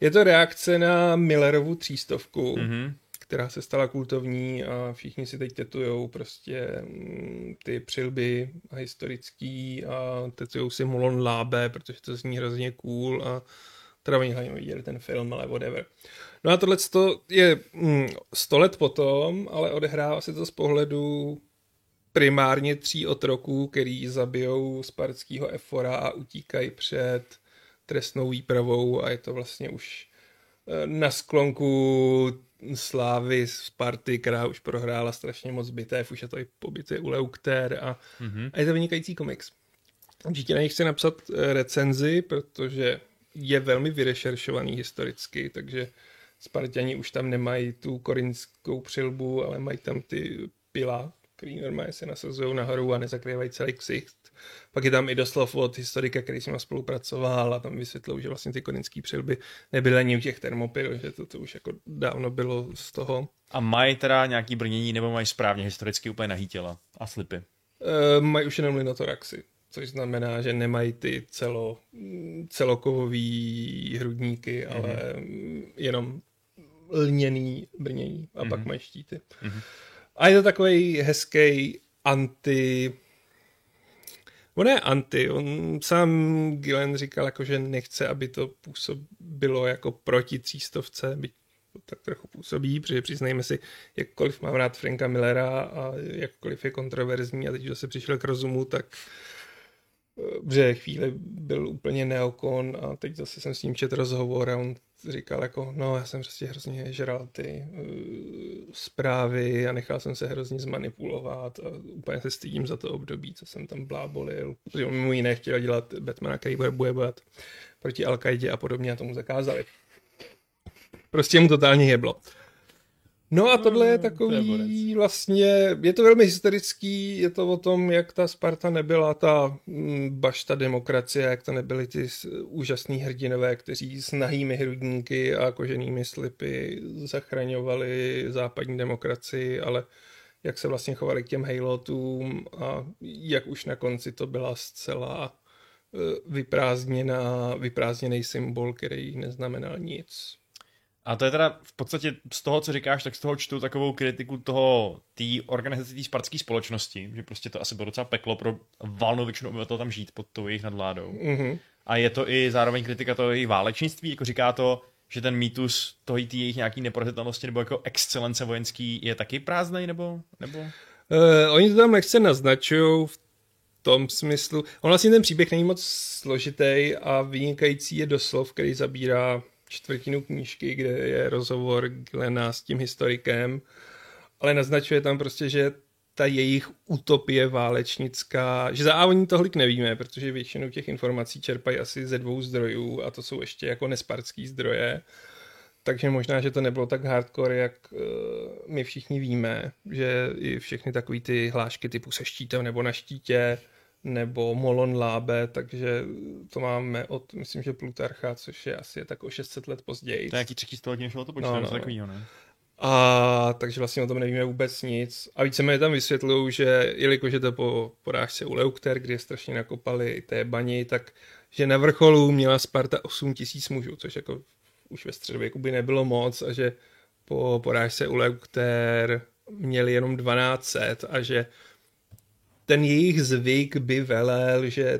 je to reakce na Millerovu třístovku, mm-hmm. která se stala kultovní a všichni si teď tetujou prostě mm, ty přilby a historický a tetujou si Mulon Lábe, protože to zní hrozně cool a teda oni hlavně viděli ten film, ale whatever. No a tohle je mm, sto let potom, ale odehrává se to z pohledu primárně tří otroků, který zabijou spartského efora a utíkají před trestnou výpravou a je to vlastně už eh, na sklonku slávy Sparty, která už prohrála strašně moc bitev, už je to i pobyty u Leukter a, mm-hmm. a je to vynikající komiks. Určitě na něj chci napsat eh, recenzi, protože je velmi vyrešeršovaný historicky, takže Spartani už tam nemají tu korinskou přilbu, ale mají tam ty pila, který normálně se nasazují nahoru a nezakrývají celý ksicht. pak je tam i doslov od historika, který s ním spolupracoval a tam vysvětlil, že vlastně ty korinský přilby nebyly ani u těch termopil, že to, to už jako dávno bylo z toho. A mají teda nějaký brnění, nebo mají správně historicky úplně nahý těla a slipy? E, mají už jenom linotoraxy, což znamená, že nemají ty celo, celokovový hrudníky, mm-hmm. ale jenom lněný brnění a mm-hmm. pak mají štíty. Mm-hmm. A je to takový hezký anti... On je anti, on sám Gillen říkal, jako, že nechce, aby to působilo jako proti třístovce, byť to tak trochu působí, protože přiznejme si, jakkoliv mám rád Franka Millera a jakkoliv je kontroverzní a teď zase přišel k rozumu, tak že chvíli byl úplně neokon a teď zase jsem s ním čet rozhovor a on říkal jako, no já jsem prostě hrozně žral ty uh, zprávy a nechal jsem se hrozně zmanipulovat a úplně se stydím za to období, co jsem tam blábolil, protože on mimo jiné chtěl dělat Batmana, který bude bojovat proti al a podobně a tomu zakázali. Prostě mu totálně jeblo. No a tohle je hmm, takový vlastně, je to velmi historický, je to o tom, jak ta Sparta nebyla ta mm, bašta demokracie, jak to nebyly ty úžasný hrdinové, kteří s nahými hrudníky a koženými slipy zachraňovali západní demokracii, ale jak se vlastně chovali k těm hejlotům a jak už na konci to byla zcela e, vyprázdněná, vyprázdněný symbol, který neznamenal nic. A to je teda v podstatě z toho, co říkáš, tak z toho čtu takovou kritiku toho, té organizace té spartské společnosti, že prostě to asi bylo docela peklo pro valnou většinu obyvatel tam žít pod tou jejich nadvládou. Mm-hmm. A je to i zároveň kritika toho jejich válečnictví, jako říká to, že ten mýtus toho jejich nějaký neporazitelnosti nebo jako excelence vojenský je taky prázdný, nebo? nebo? Uh, oni to tam lehce naznačují v tom smyslu. On vlastně ten příběh není moc složitý a vynikající je doslov, který zabírá čtvrtinu knížky, kde je rozhovor Glena s tím historikem, ale naznačuje tam prostě, že ta jejich utopie válečnická, že za oni tolik nevíme, protože většinu těch informací čerpají asi ze dvou zdrojů a to jsou ještě jako nespartský zdroje. Takže možná, že to nebylo tak hardcore, jak uh, my všichni víme, že i všechny takové ty hlášky typu se štítem nebo na štítě, nebo Molon Lábe, takže to máme od, myslím, že Plutarcha, což je asi tak o 600 let později. To je jaký třetí století než to počítám, no, no. takovýho, ne? A takže vlastně o tom nevíme vůbec nic. A víceméně tam vysvětlují, že jelikož je to po porážce u Leukter, kde strašně nakopali té bani, tak že na vrcholu měla Sparta 8 tisíc mužů, což jako už ve středověku by nebylo moc a že po porážce u Leukter měli jenom 1200 a že ten jejich zvyk by velel, že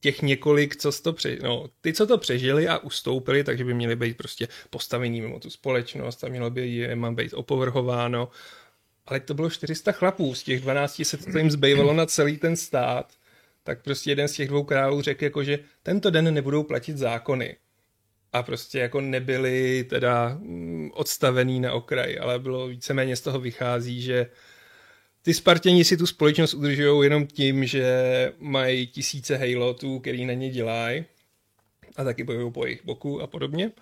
těch několik, co to při, no, ty, co to přežili a ustoupili, takže by měli být prostě postavení mimo tu společnost a mělo by jim být opovrhováno. Ale to bylo 400 chlapů, z těch 12 se to jim zbývalo na celý ten stát. Tak prostě jeden z těch dvou králů řekl, jako, že tento den nebudou platit zákony. A prostě jako nebyli teda mm, odstavený na okraj, ale bylo víceméně z toho vychází, že ty Spartěni si tu společnost udržují jenom tím, že mají tisíce hejlotů, který na ně dělají a taky bojují po jejich boku a podobně.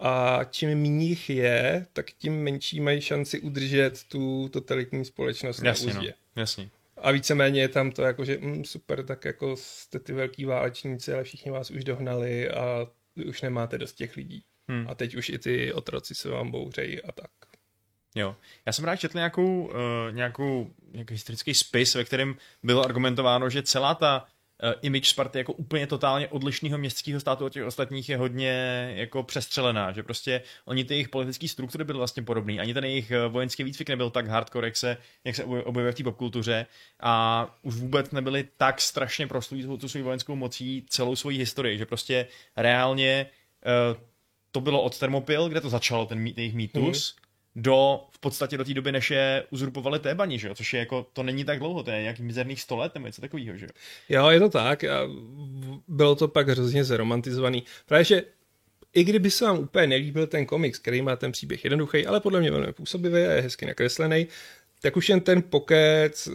A čím méně jich je, tak tím menší mají šanci udržet tu totalitní společnost jasně, na úzdě. No, jasně. A víceméně je tam to jako, že mm, super, tak jako jste ty velký válečníci, ale všichni vás už dohnali a už nemáte dost těch lidí. Hmm. A teď už i ty otroci se vám bouřejí a tak. Jo. Já jsem rád četl nějakou, uh, nějakou nějaký historický spis, ve kterém bylo argumentováno, že celá ta uh, image Sparty jako úplně totálně odlišného městského státu od těch ostatních je hodně jako přestřelená, že prostě oni ty jejich politické struktury byly vlastně podobné, ani ten jejich eh, vojenský výcvik nebyl tak hardcore, jak se, jak se objevuje v té popkultuře. A už vůbec nebyli tak strašně proslulí tu svou vojenskou mocí celou svoji historii, že prostě reálně uh, to bylo od Thermopyl, kde to začalo, ten jejich mýtus, mm do v podstatě do té doby, než je uzurpovali Tébani, že jo? což je jako, to není tak dlouho, to je nějakých mizerných 100 let nebo něco takového, že jo? Jo, je to tak a bylo to pak hrozně zromantizovaný. Právě, že i kdyby se vám úplně nelíbil ten komiks, který má ten příběh jednoduchý, ale podle mě velmi působivý a je hezky nakreslený, tak už jen ten pokec uh,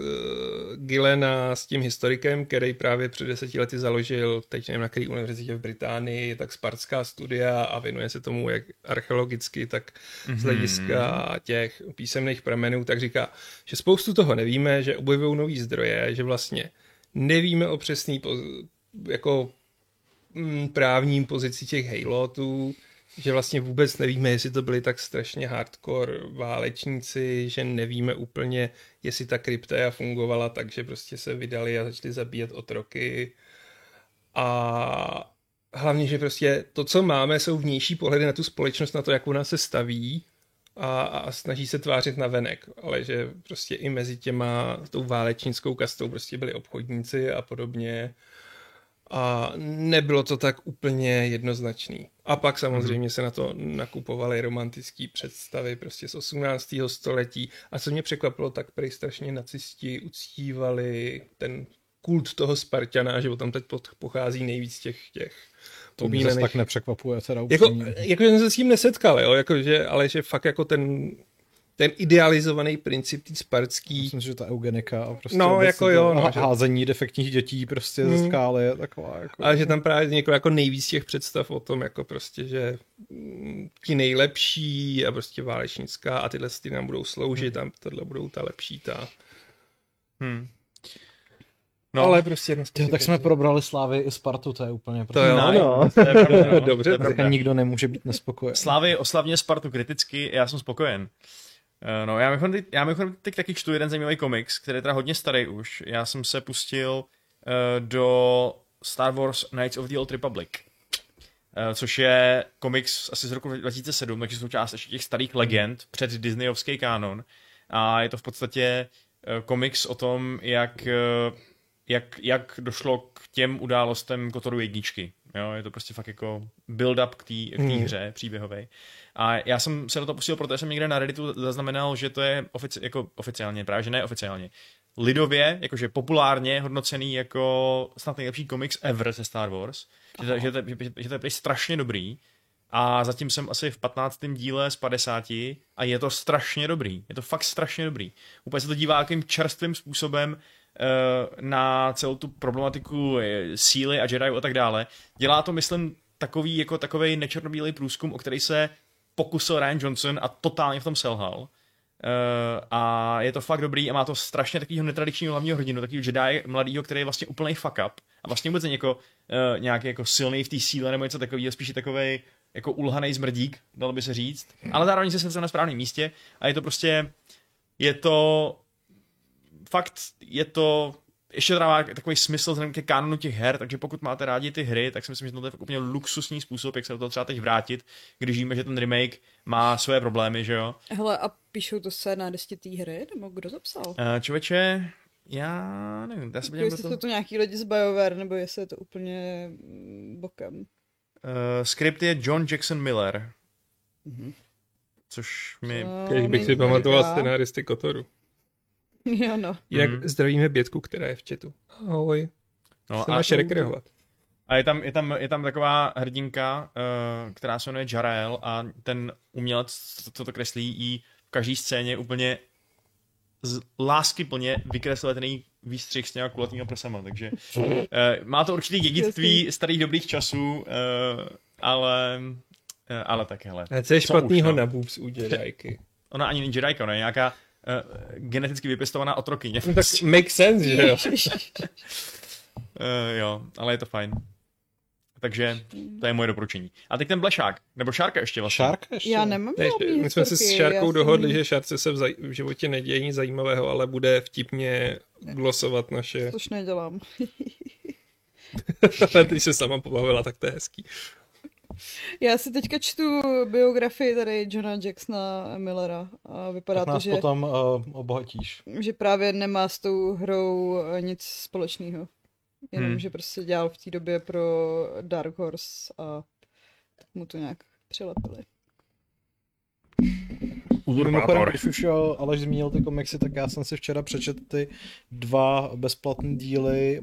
Gilena s tím historikem, který právě před deseti lety založil, teď nevím na který univerzitě v Británii, tak Spartská studia a věnuje se tomu jak archeologicky, tak mm-hmm. z mhm. hlediska těch písemných pramenů, tak říká, že spoustu toho nevíme, že objevují nový zdroje, že vlastně Nevíme o přesný poz- jako mm, právním pozici těch Halotů, že vlastně vůbec nevíme, jestli to byli tak strašně hardcore válečníci, že nevíme úplně, jestli ta kryptéa fungovala tak, že prostě se vydali a začali zabíjet otroky. A hlavně, že prostě to, co máme, jsou vnější pohledy na tu společnost, na to, jak ona se staví a, a snaží se tvářit na venek, ale že prostě i mezi těma, tou válečnickou kastou prostě byli obchodníci a podobně a nebylo to tak úplně jednoznačný. A pak samozřejmě se na to nakupovaly romantické představy prostě z 18. století a co mě překvapilo, tak prý strašně nacisti uctívali ten kult toho Spartana, že o tam teď pochází nejvíc těch, těch To mě tak nepřekvapuje, teda jako, upřímně. jako jsem se s tím nesetkal, jo? Jako, že, ale že fakt jako ten, ten idealizovaný princip tý spartský, Myslím, že ta eugenika a prostě No, jako jo, no, há- že- házení defektních dětí prostě ze Hmm. skály je taková jako... ale že tam právě vzniklo jako nejvíc těch představ o tom, jako prostě, že mm, ti nejlepší a prostě válečnická a tyhle ty nám budou sloužit a tohle budou ta lepší ta. Hmm. No, ale prostě jedno Tyjo, těch tak jsme probrali Slávy i Spartu, to je úplně... To jo, Nice. no. To je pravda, no. Dobře, To je pravda. Nikdo nemůže být nespokojený. Slávy oslavně Spartu kriticky, já jsem spokojen. Eh, No, já mimochodem teď, já mimochodem teď taky čtu jeden zajímavý komiks, který je teda hodně starý už. Já jsem se pustil uh, do Star Wars Knights of the Old Republic, uh, což je komiks asi z roku 2007, takže součást ještě těch starých legend před Disneyovský kánon. A je to v podstatě uh, komiks o tom, jak, uh, jak, jak došlo k těm událostem Kotoru jedničky. Jo, je to prostě fakt jako build-up k té Hmm. hře příběhové. A já jsem se na to pustil, protože jsem někde na Redditu zaznamenal, že to je ofici- jako oficiálně, právě že ne oficiálně, lidově, jakože populárně hodnocený jako snad nejlepší komiks ever ze Star Wars. Že to, že, to, že, že to je prý strašně dobrý. A zatím jsem asi v 15. díle z 50 a je to strašně dobrý. Je to fakt strašně dobrý. Úplně se to dívá jakým čerstvým způsobem eh, na celou tu problematiku eh, síly a Jedi a tak dále. Dělá to, myslím, takový jako takový nečernobílý průzkum, o který se pokusil Ryan Johnson a totálně v tom selhal. Uh, a je to fakt dobrý a má to strašně takového netradičního hlavního hrdinu, takového Jedi mladýho, který je vlastně úplný fuck up a vlastně vůbec není jako uh, nějaký jako silný v té síle nebo něco takového, spíš je takový jako ulhaný zmrdík, dalo by se říct, ale zároveň se se na správném místě a je to prostě, je to fakt, je to ještě to dává takový smysl vzhledem ke kanonu těch her, takže pokud máte rádi ty hry, tak si myslím, že to je fakt úplně luxusní způsob, jak se do toho třeba teď vrátit, když víme, že ten remake má své problémy, že jo. Hele, a píšou to scénáristi té hry, nebo kdo to psal? Uh, člověče, já nevím, já se podívám, jestli to... to nějaký lidi z BioWare, nebo jestli je to úplně mm, bokem. Uh, skript je John Jackson Miller, Mhm. což mi... Když bych si pamatoval scenáristy Kotoru. Jo, no. Jinak Mhm. zdravíme Bětku, která je v chatu. Ahoj, No, se a, máš rekreovat. a je, tam, je, tam, je tam taková hrdinka, uh, která se jmenuje Jarel a ten umělec, co, co to kreslí, jí v každé scéně úplně z lásky plně vykreslený výstřih s těma kulatýma prsama, takže uh, má to určitý dědictví starých dobrých časů, uh, ale, uh, ale tak hele. A co je špatného no? na boobs u Jedajky? Ona ani není Jedajka, ona je nějaká uh, geneticky vypěstovaná otrokyně. No tak make sense, že jo? Uh, jo, ale je to fajn. Takže to je moje doporučení. A teď ten blešák, nebo šárka ještě vlastně. Šárka ještě? Já nemám Ne, žádný my jsme se s Šárkou jsem- dohodli, že Šárce se v, zaj- v životě neděje nic zajímavého, ale bude vtipně glosovat naše... Což nedělám. Ale ty se sama pobavila, tak to je hezký. Já si teďka čtu biografii tady Johna Jacksona Millera a vypadá Tak to, že, potom uh, obohatíš. že právě nemá s tou hrou eh, nic společného. Jenom, Hmm. že prostě dělal v té době pro Dark Horse a tak mu to nějak přilepili. Mimochodem, když už Aleš zmínil ty komiksy, tak já jsem si včera přečetl ty dva bezplatné díly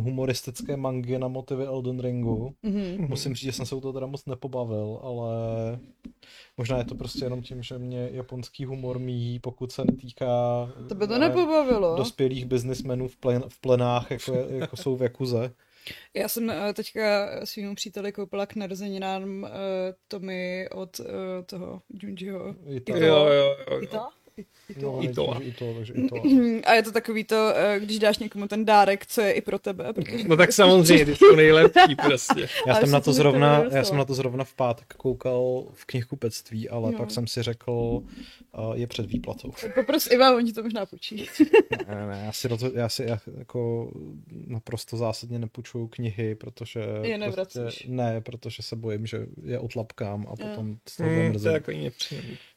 humoristické mangy na motivy Elden Ringu. Mhm. Musím říct, že jsem se u toho teda moc nepobavil, ale možná je to prostě jenom tím, že mě japonský humor míjí, pokud se netýká To by to eh, nepobavilo. dospělých biznismenů v, plen, v plenách, jako, je- jako jsou v Jakuze. Já jsem eh, teďka svým příteli koupila k narozeninám uh, Tommy od uh, toho Junjiho. Jo. Jo, jo, jo. Ita? No, I to. I to, takže i to. A je to takový to, eh, když dáš někomu ten dárek, co je i pro tebe. Protože... No tak samozřejmě, ty jsou nejlepší prostě. Já jsem, na to to zrovna, já jsem na to zrovna v pátek koukal v knihkupectví, ale No. pak jsem si řekl, uh, je před výplatou. Popros Iva, oni to možná počí. Ne, ne, ne, já si, roz, já si já jako naprosto zásadně nepůjčuju knihy, protože... Je nevracíš. Prostě, ne, protože se bojím, že je otlapkám a potom z toho Hmm, to jako.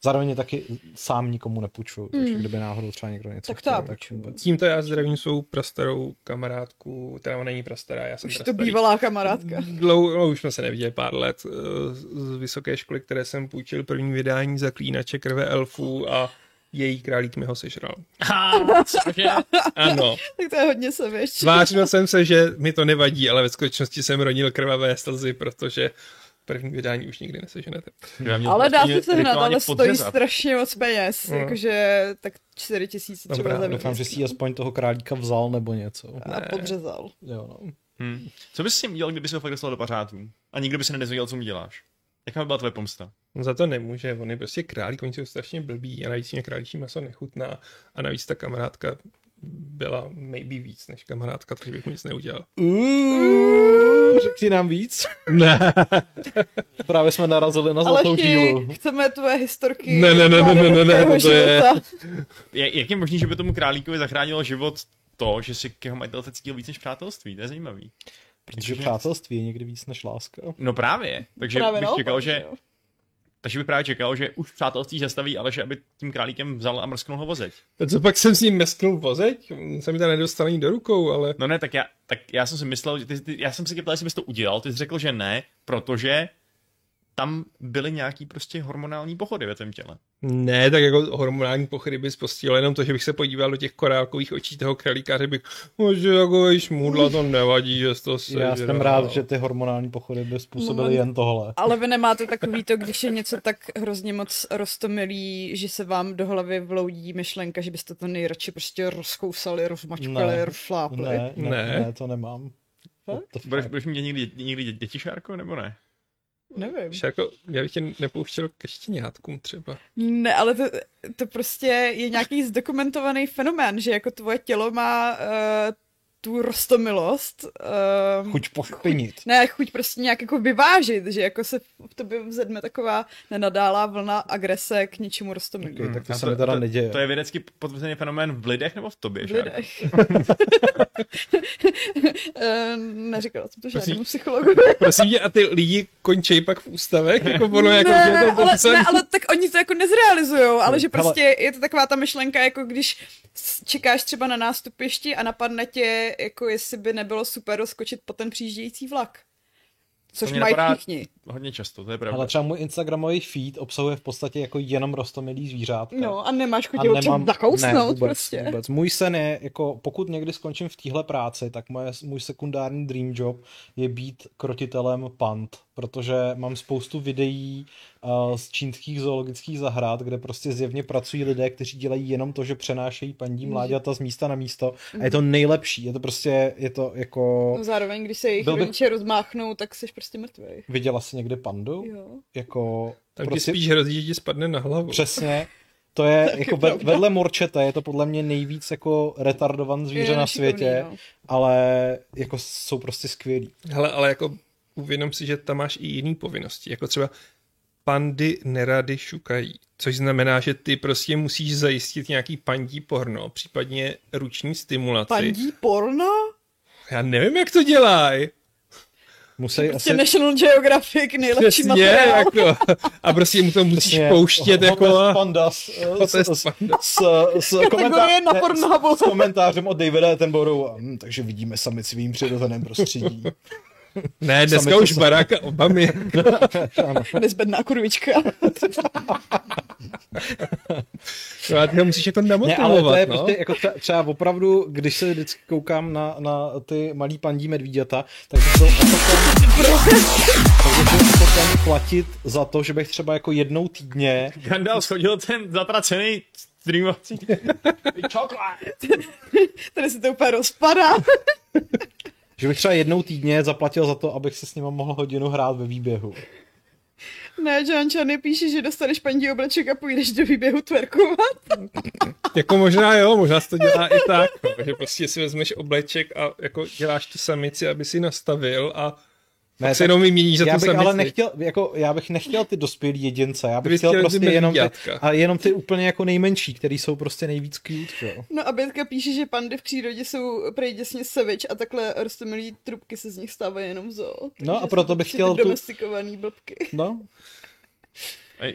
Zároveň je taky sám nikomu nepůjčuju, takže kdyby náhodou třeba někdo něco Tak to chtěl, tak půjčuju. vůbec. Tímto já zdravím svou prastarou kamarádku, která není prastará, já jsem Už to prastarý. bývalá kamarádka. Dlouho, no, už jsme se neviděli pár let eh, z vysoké školy, které jsem půjčil první vydání Zaklínače krve elfů a její králík mi ho sežral. Cože? Ano, Tak to je hodně sevěč. tvářil jsem se, že mi to nevadí, ale ve skutečnosti jsem ronil krvavé slzy, protože první vydání už nikdy neseženete. Ale dá vlastně se sehnat, ale stojí podřezat. strašně moc peněz. No. Jakože tak 4 tisíce třeba Dobrá, za Doufám, že si aspoň toho králíka vzal nebo něco. A podřezal. Jo, no. Hmm. Co bys s tím udělal, kdyby se ho fakt dostal do pařátů? A nikdo by se nedozvěděl, co mu děláš. Jaká by byla tvoje pomsta? No za to nemůže, on je prostě králík, oni jsou strašně blbí a navíc mě králíčí maso nechutná a navíc ta kamarádka byla maybe víc než kamarádka, takže bych mu nic neudělal. Uuu, řekni nám víc. Ne, Právě jsme narazili na zlatou žílu. chceme tvoje historky. Ne, ne, ne, ne, ne, ne, ne, tvého to je-. Je, jak je možný, že by tomu králíkovi zachránilo život to, že si k jeho majitelce cítil víc než přátelství? To je zajímavý. Protože přátelství je někdy víc než láska. No právě. Takže Právě bych čekal, že, jo. Takže bych právě čekal, že už přátelství zastaví, ale že aby tím králíkem vzal a mrsknul ho vozeď. A co pak jsem s ním mesknul vozeď? Se mi to nedostal ani do rukou, ale... No ne, tak já, tak já jsem si myslel, že ty, ty, já jsem si ptal, jestli bys to udělal, ty jsi řekl, že ne, protože tam byly nějaký prostě hormonální pochody ve tvém těle. Ne, tak jako hormonální pochody by spostilo jenom to, že bych se podíval do těch korálkových očí toho králíka a řekl bych, no, že jako šmůdla to nevadí, že to sežral. Já jsem rád, že ty hormonální pochody by způsobily Moment. jen tohle. Ale vy nemáte takový to, když je něco tak hrozně moc roztomilý, že se vám do hlavy vloudí myšlenka, že byste to nejradši prostě rozkousali, rozmačkali, Ne. rozšlápli. Ne, ne, Ne. ne, to nemám. The fuck? Budeš, budeš mít někdy, někdy dě- děti, Šárko, nebo ne? Nevím. Že jako, já bych tě nepouštěl ke štěňátkům třeba. Ne, ale to, to prostě je nějaký zdokumentovaný fenomén, že jako tvoje tělo má uh, tu rostomilost. Uh, Chuť pošpinit. Ne, chuť prostě nějak jako vyvážit, že jako se v tobě vzedme taková nenadálá vlna agrese k něčemu rostomilý. Okay, tak to A se mi teda to, neděje. To je vědecky potvrzený fenomén v lidech nebo v tobě, V lidech. Eh, Neříkala jsem to žádnému psychologovi. Prosím tě, a ty lidi končej pak v ústavech? Jako ono, jako, ne, že ne, to ale, ne, ale tak oni to jako nezrealizujou, ale že Hele. prostě je to taková ta myšlenka, jako když čekáš třeba na nástupišti a napadne tě, jako jestli by nebylo super rozkočit po ten přijíždějící vlak. Což mají všichni. Hodně často, to je pravda. Ale třeba můj Instagramový feed obsahuje v podstatě jako jenom rostomilý zvířátka. No a nemáš chuť nemám, zakousnout ne, vůbec, prostě. vůbec. Můj sen je, jako pokud někdy skončím v téhle práci, tak moje, můj sekundární dream job je být krotitelem pand, protože mám spoustu videí uh, z čínských zoologických zahrad, kde prostě zjevně pracují lidé, kteří dělají jenom to, že přenášejí paní mláďata z místa na místo a je to nejlepší, je to prostě, je to jako... No zároveň, když se jejich Byl rodiče rozmáchnou, tak jsi prostě mrtvý. Viděla jsi někdy pandu? Jo. Jako... Tak prostě... spíš hrozí, že ti spadne na hlavu. Přesně. To je jako ve, vedle morčete, je to podle mě nejvíc jako retardovan zvíře Je na světě, no. ale jako jsou prostě skvělí. Hele, ale jako uvědom si, že tam máš i jiný povinnosti, jako třeba pandy nerady šukají, což znamená, že ty prostě musíš zajistit nějaký pandí porno, případně ruční stimulaci. Pandí porno? Já nevím, jak to dělají. Musí Prostě asi... National Geographic, nejlepší Přesně, materiál. jako, a prostě mu to musíš Přesně, pouštět jako... Pandas eh, s, Pandas. s, s, Kategorie na ne, s, s komentářem od Davida Attenborough. Hm, takže vidíme sami svým přirozeném prostředí. Ne, dneska Sami už to- Baracka Obamy. Nezbedná kurvička. No a ty ho musíš jako Ne, ale to namotivovat, je no. prostě jako třeba, třeba opravdu, když se vždycky koukám na, na ty malý pandí medvíďata, tak byl ochoten, bych byl ochoten platit za to, že bych třeba jako jednou týdně Gandalf shodil ten zatracený streamovací. Čokolad. Tady se to úplně rozpadá. Že bych třeba jednou týdně zaplatil za to, abych se s nima mohl hodinu hrát ve výběhu. Ne, John Chany píše, že dostaneš paní obleček a půjdeš do výběhu twerkovat. Jako možná jo, možná se to dělá i tak, no, že prostě si vezmeš obleček a jako děláš tu samici, aby si nastavil a ne, pak se jenom vyměníš za já bych ale nechtěl, jako, já bych nechtěl ty dospělí jedince, já bych chtěl chtěl prostě jenom ty, a jenom ty úplně jako nejmenší, který jsou prostě nejvíc cute, že jo. No a Bětka píše, že pandy v přírodě jsou prej děsně savage a takhle rostomilý trubky se z nich stávají jenom v zoo. No a proto bych prostě chtěl ty tu- domestikovaný blbky. No,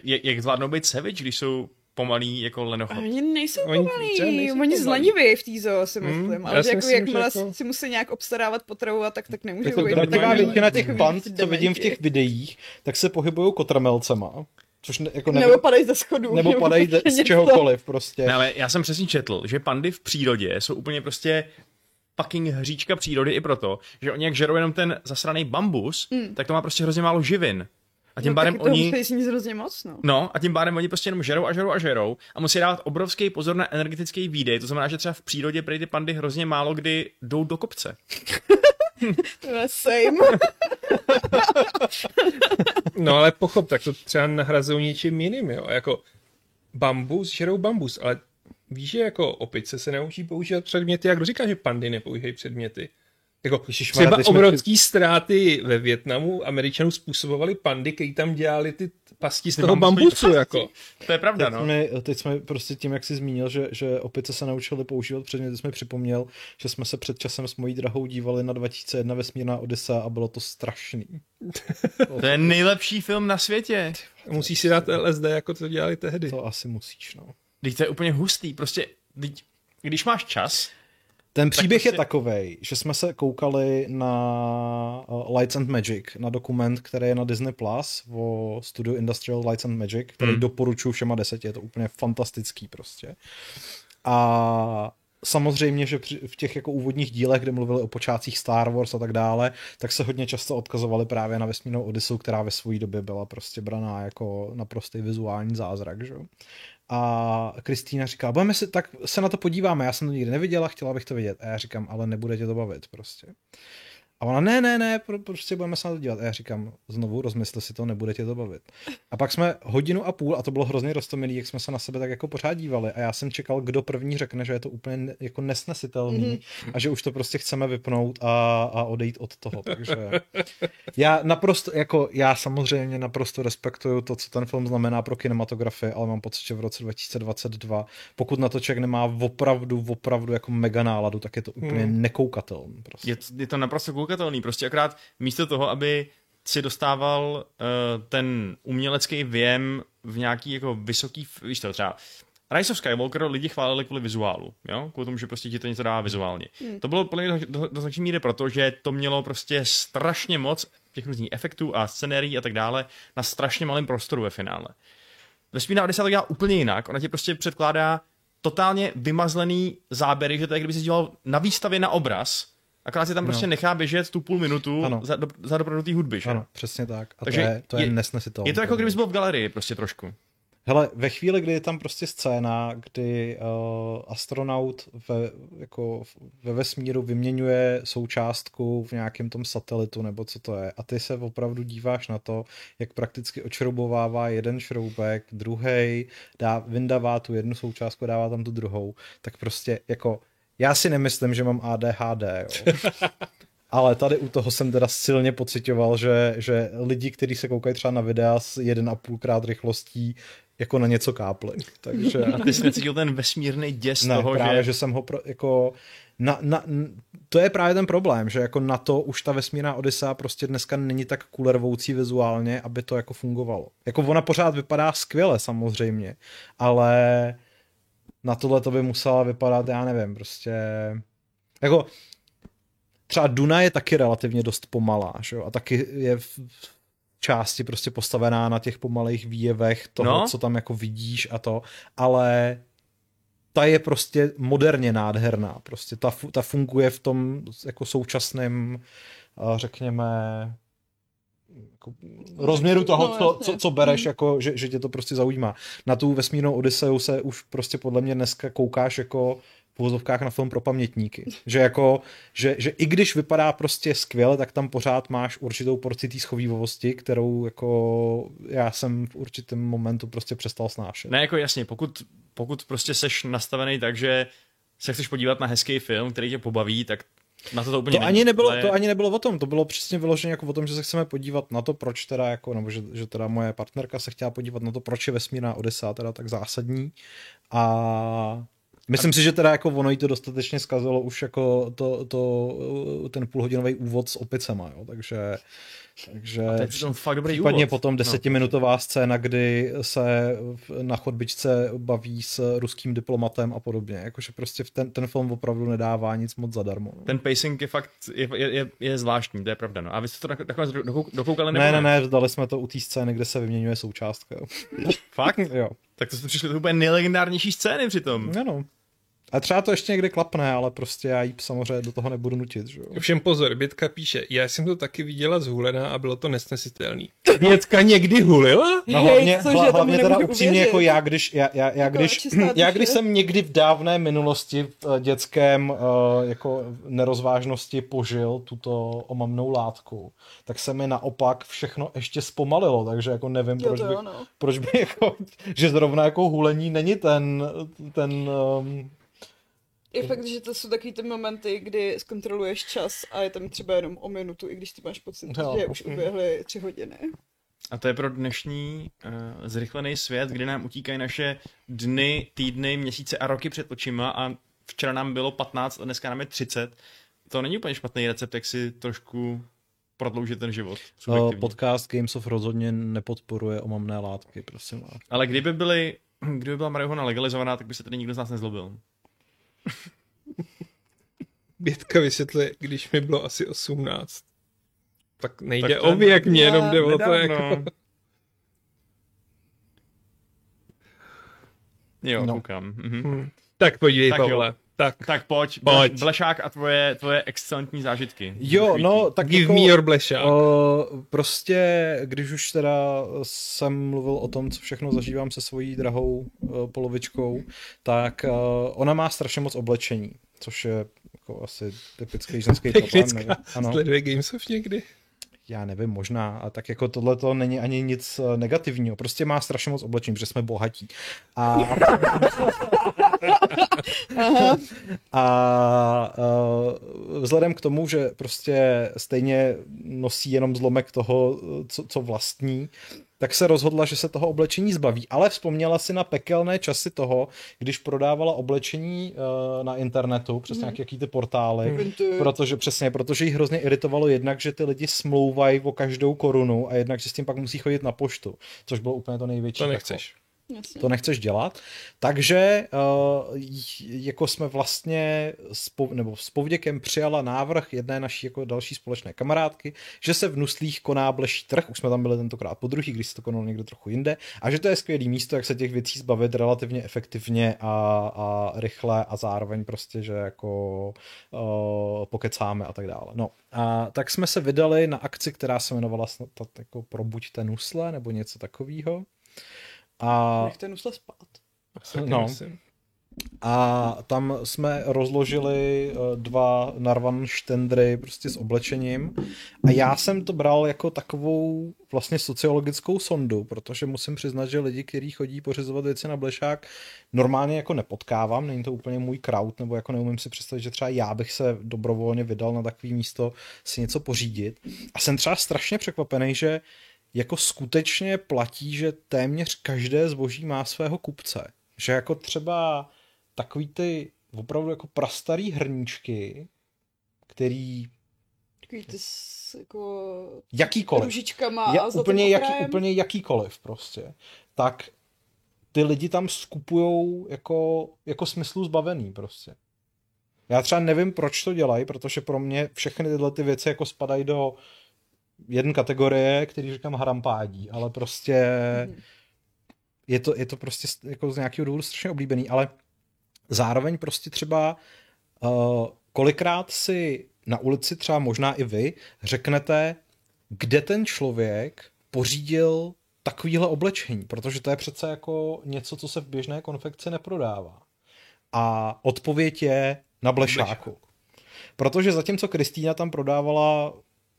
Jak, jak zvládnou být savage, když jsou pomalí jako lenochod? oni nejsou Oni pomalí, třeba nejsou oni zleniví v té zoo, si Hmm, myslím. já ale si jako, myslím, že jakmile jako- si musí nějak obstarávat potravu a tak, tak nemůžou Jako být. taková většina těch band, co vidím v těch videích, tak se pohybují kotrmelcema, což ne, jako Nebo padají ze schodů. nebo padají ze- z čehokoliv prostě. Ne, ale já jsem přesně četl, že pandy v přírodě jsou úplně prostě fucking hříčka přírody i proto, že oni jak žerou jenom ten zasraný bambus, mm. tak to má prostě hrozně málo živin. A tím no, pádem oni... hrozně moc, no. No, a tím pádem oni prostě jenom žerou a žerou a žerou a musí dávat obrovský pozor na energetický výdej. To znamená, že třeba v přírodě prej ty pandy hrozně málo kdy jdou do kopce. To je same. No ale pochop, tak to třeba nahrazují něčím jiným, jo. Jako bambus, žerou bambus, ale víš, že jako opice se naučí používat předměty, jak kdo říká, že pandy nepoužívají předměty. Jako Ježišmarja, třeba jsme obrovský ztráty ve Větnamu Američanů způsobovali pandy, kteří tam dělali ty pasti z Ty toho bambusu, pasti. jako. To je pravda, Teď, no. jsme, teď jsme prostě tím, jak jsi zmínil, že, že opice se naučili používat předměty, jsme připomněl, že jsme se před časem s mojí drahou dívali na 2001 Vesmírná Odysa a bylo to strašný. To je nejlepší film na světě. Musíš si dát LSD, jako to dělali tehdy. To asi musíš, no. Teď to je úplně hustý. Prostě, teď, když máš čas, Ten příběh prostě- je takovej, že jsme se koukali na uh, Lights and Magic, na dokument, který je na Disney Plus o studiu Industrial Lights and Magic, který Hmm. doporučuji všema deseti, je to úplně fantastický prostě. A samozřejmě, že v těch jako úvodních dílech, kde mluvili o počátcích Star Wars a tak dále, tak se hodně často odkazovali právě na vesmírnou Odysseu, která ve své době byla prostě braná jako naprostý vizuální zázrak, že. A Kristýna říká, budeme si, tak se na to podíváme, já jsem to nikdy neviděla, chtěla bych to vidět. A já říkám, ale nebude tě to bavit prostě. A ona, ne, ne, ne, pro, prostě budeme se na to dívat. A já říkám, znovu rozmysli si to, nebude tě to bavit. A pak jsme hodinu a půl, a to bylo hrozně roztomilý, jak jsme se na sebe tak jako pořád dívali. A já jsem čekal, kdo první řekne, že je to úplně jako nesnesitelný mm-hmm. a že už to prostě chceme vypnout a, a odejít od toho. Takže já naprosto, jako já samozřejmě naprosto respektuju to, co ten film znamená pro kinematografii, ale mám pocit, že v roce 2022, pokud na to člověk nemá opravdu, opravdu jako mega náladu, tak je to úplně hmm. nekoukatelný. Prostě. je, je to naprosto koukatelný. Prostě akorát místo toho, aby si dostával uh, ten umělecký věm v nějaký jako vysoký, víš to třeba, Rise of Skywalker lidi chválili kvůli vizuálu, jo? kvůli tomu, že prostě ti to něco dává vizuálně. Hmm. To bylo podle mě do, do, do značné míry proto, že to mělo prostě strašně moc těch různých efektů a scenérií a tak dále na strašně malém prostoru ve finále. Vesmírná Odyssea to dělá úplně jinak, ona ti prostě předkládá totálně vymazlený záběry, že to je, kdyby si dělal na výstavě na obraz, akorát si tam prostě No. nechá běžet tu půl minutu Ano. za, do, za doprovodný hudby, že? Ano, přesně tak. A Takže to je, to je, je- nesnesitelné. Je to jako kdyby byl v galerii prostě trošku. Hele, ve chvíli, kdy je tam prostě scéna, kdy uh, astronaut ve, jako ve vesmíru vyměňuje součástku v nějakém tom satelitu, nebo co to je, a ty se opravdu díváš na to, jak prakticky očroubovává jeden šroubek, druhý, dá, vyndává tu jednu součástku, dává tam tu druhou, tak prostě jako, já si nemyslím, že mám ADHD, jo. Ale tady u toho jsem teda silně pocitoval, že, že lidi, kteří se koukají třeba na videa s 1,5 krát rychlostí, jako na něco kápli. Takže A ty jsi necítil ten vesmírný děs ne, toho, právě, že... že jsem ho pro, jako na, na, to je právě ten problém, že jako na to už ta vesmírná Odyssea prostě dneska není tak kulervoucí vizuálně, aby to jako fungovalo. Jako ona pořád vypadá skvěle samozřejmě, ale na tohle to by musela vypadat, já nevím, prostě jako třeba Duna je taky relativně dost pomalá, že jo? a taky je v části prostě postavená na těch pomalých výjevech toho, No. co tam jako vidíš a to, ale ta je prostě moderně nádherná, prostě ta, ta funguje v tom jako současném, a řekněme, jako rozměru toho, No, co, co, co bereš, jako, že, že tě to prostě zaujímá. Na tu vesmírnou Odiseu se už prostě podle mě dneska koukáš jako v uvozovkách na film pro pamětníky. Že jako, že, že i když vypadá prostě skvěle, tak tam pořád máš určitou porci té schovývavosti, kterou jako já jsem v určitém momentu prostě přestal snášet. Ne, jako jasně, pokud, pokud prostě seš nastavený tak, že se chceš podívat na hezký film, který tě pobaví, tak na to to úplně to není. ani, nebylo, Ale- to ani nebylo o tom, to bylo přesně vyloženě jako o tom, že se chceme podívat na to, proč teda jako, nebo že, že teda moje partnerka se chtěla podívat na to, proč je vesmírná Odisa teda tak zásadní a myslím si, že teda jako ono jí to dostatečně zkazilo už jako to, to, ten půlhodinový úvod s opicema, jo, takže takže To je fakt dobrý případně úvod. potom No. desetiminutová scéna, kdy se na chodbičce baví s ruským diplomatem a podobně. Jakože prostě ten, ten film opravdu nedává nic moc zadarmo. No. Ten pacing je fakt, je, je, je, zvláštní, to je pravda. No. A vy jste to nakonec dokou- dokoukali nebo Ne, ne, ne, vzdali jsme to u té scény, kde se vyměňuje součástka. Fakt? jo. Tak to jste přišli do úplně nejlegendárnější scény přitom. No, no. A třeba to ještě někde klapne, ale prostě já jí samozřejmě do toho nebudu nutit, že jo. Všem pozor, Bětka píše, já jsem to taky viděla zhulená a bylo to nesnesitelný. Bětka někdy hulila? No Hej, hlavně, cože, hla, tomu hlavně teda upřímně uvěřit. jako já, když, já, já, já, Jako když, já když jsem někdy v dávné minulosti v eh, dětském eh, jako nerozvážnosti požil tuto omamnou látku, tak se mi naopak všechno ještě zpomalilo, takže jako nevím, Jo, proč by, jo, no. proč by jako, že zrovna jako hulení není ten, ten um, Je fakt, že to jsou takový ty momenty, kdy zkontroluješ čas a je tam třeba jenom o minutu, i když ty máš pocit, Jo. že už uběhly tři hodiny. A to je pro dnešní uh, zrychlený svět, kdy nám utíkají naše dny, týdny, měsíce a roky před očima a včera nám bylo 15 a dneska nám je 30. To není úplně špatný recept, jak si trošku prodloužit ten život. uh, podcast Games of rozhodně nepodporuje omamné látky, prosím vás. Ale kdyby byly, kdyby byla marihuana legalizovaná, tak by se tady nikdo z nás nezlobil. Bětka vysvětluje, když mi bylo asi 18. Tak nejde Tak o věk, mě jenom jde o to, jako... Jo, No. no. koukám. Mhm. Hm. Tak podívej, Tak tak jo. Tak, Tak pojď, Pojď. Blešák a tvoje, tvoje excelentní zážitky. Jo, no, tak give jako, me your blešák. Uh, prostě, když už teda jsem mluvil o tom, co všechno zažívám se svojí drahou uh, polovičkou, tak uh, ona má strašně moc oblečení, což je jako asi typický ženský problém. Ano, Sleduje Games of někdy? já nevím, možná. A tak jako tohle to není ani nic eh, negativního. Prostě má strašně moc oblečení, protože jsme bohatí. A, a uh, vzhledem k tomu, že prostě stejně nosí jenom zlomek toho, co, co vlastní, tak se rozhodla, že se toho oblečení zbaví. Ale vzpomněla si na pekelné časy toho, když prodávala oblečení uh, na internetu přes nějaké jaký ty portály, Vintage. protože přesně, protože jí hrozně iritovalo jednak, že ty lidi smlouvají o každou korunu a jednak, že s tím pak musí chodit na poštu, což bylo úplně to největší. To nechceš. Jasně. To nechceš dělat. Takže uh, jako jsme vlastně s, nebo s povděkem přijala návrh jedné naší jako další společné kamarádky, že se v Nuslích koná bleší trh, už jsme tam byli tentokrát po druhý, když se to konalo někde trochu jinde, a že to je skvělé místo, jak se těch věcí zbavit relativně efektivně a, a rychle a zároveň prostě, že jako uh, pokecáme a tak dále. No a tak jsme se vydali na akci, která se jmenovala snad jako Probuďte Nusle nebo něco takového. A Nechte nusle spát. No. myslím. a tam jsme rozložili eh, dva narvan štendry prostě s oblečením a já jsem to bral jako takovou vlastně sociologickou sondu, protože musím přiznat, že lidi, kteří chodí pořizovat věci na blešák, normálně jako nepotkávám, není to úplně můj kraut, nebo jako neumím si představit, že třeba já bych se dobrovolně vydal na takové místo si něco pořídit. A jsem třeba strašně překvapený, že jako skutečně platí, že téměř každé zboží má svého kupce. Že jako třeba takový ty opravdu jako prastarý hrníčky, který Takový ty s, jako jakýkoliv, ružičkama je, a úplně, jaký, úplně jakýkoliv prostě, tak ty lidi tam skupujou jako, jako smyslu zbavený prostě. Já třeba nevím, proč to dělají, protože pro mě všechny tyhle ty věci jako spadají do jedné kategorie, který říkám harampádí, ale prostě je to, je to prostě jako z nějakého důvodu strašně oblíbený, ale zároveň prostě třeba uh, kolikrát si na ulici třeba možná i vy řeknete, kde ten člověk pořídil takovýhle oblečení, protože to je přece jako něco, co se v běžné konfekci neprodává. A odpověď je na blešáku. Protože zatímco Kristýna tam prodávala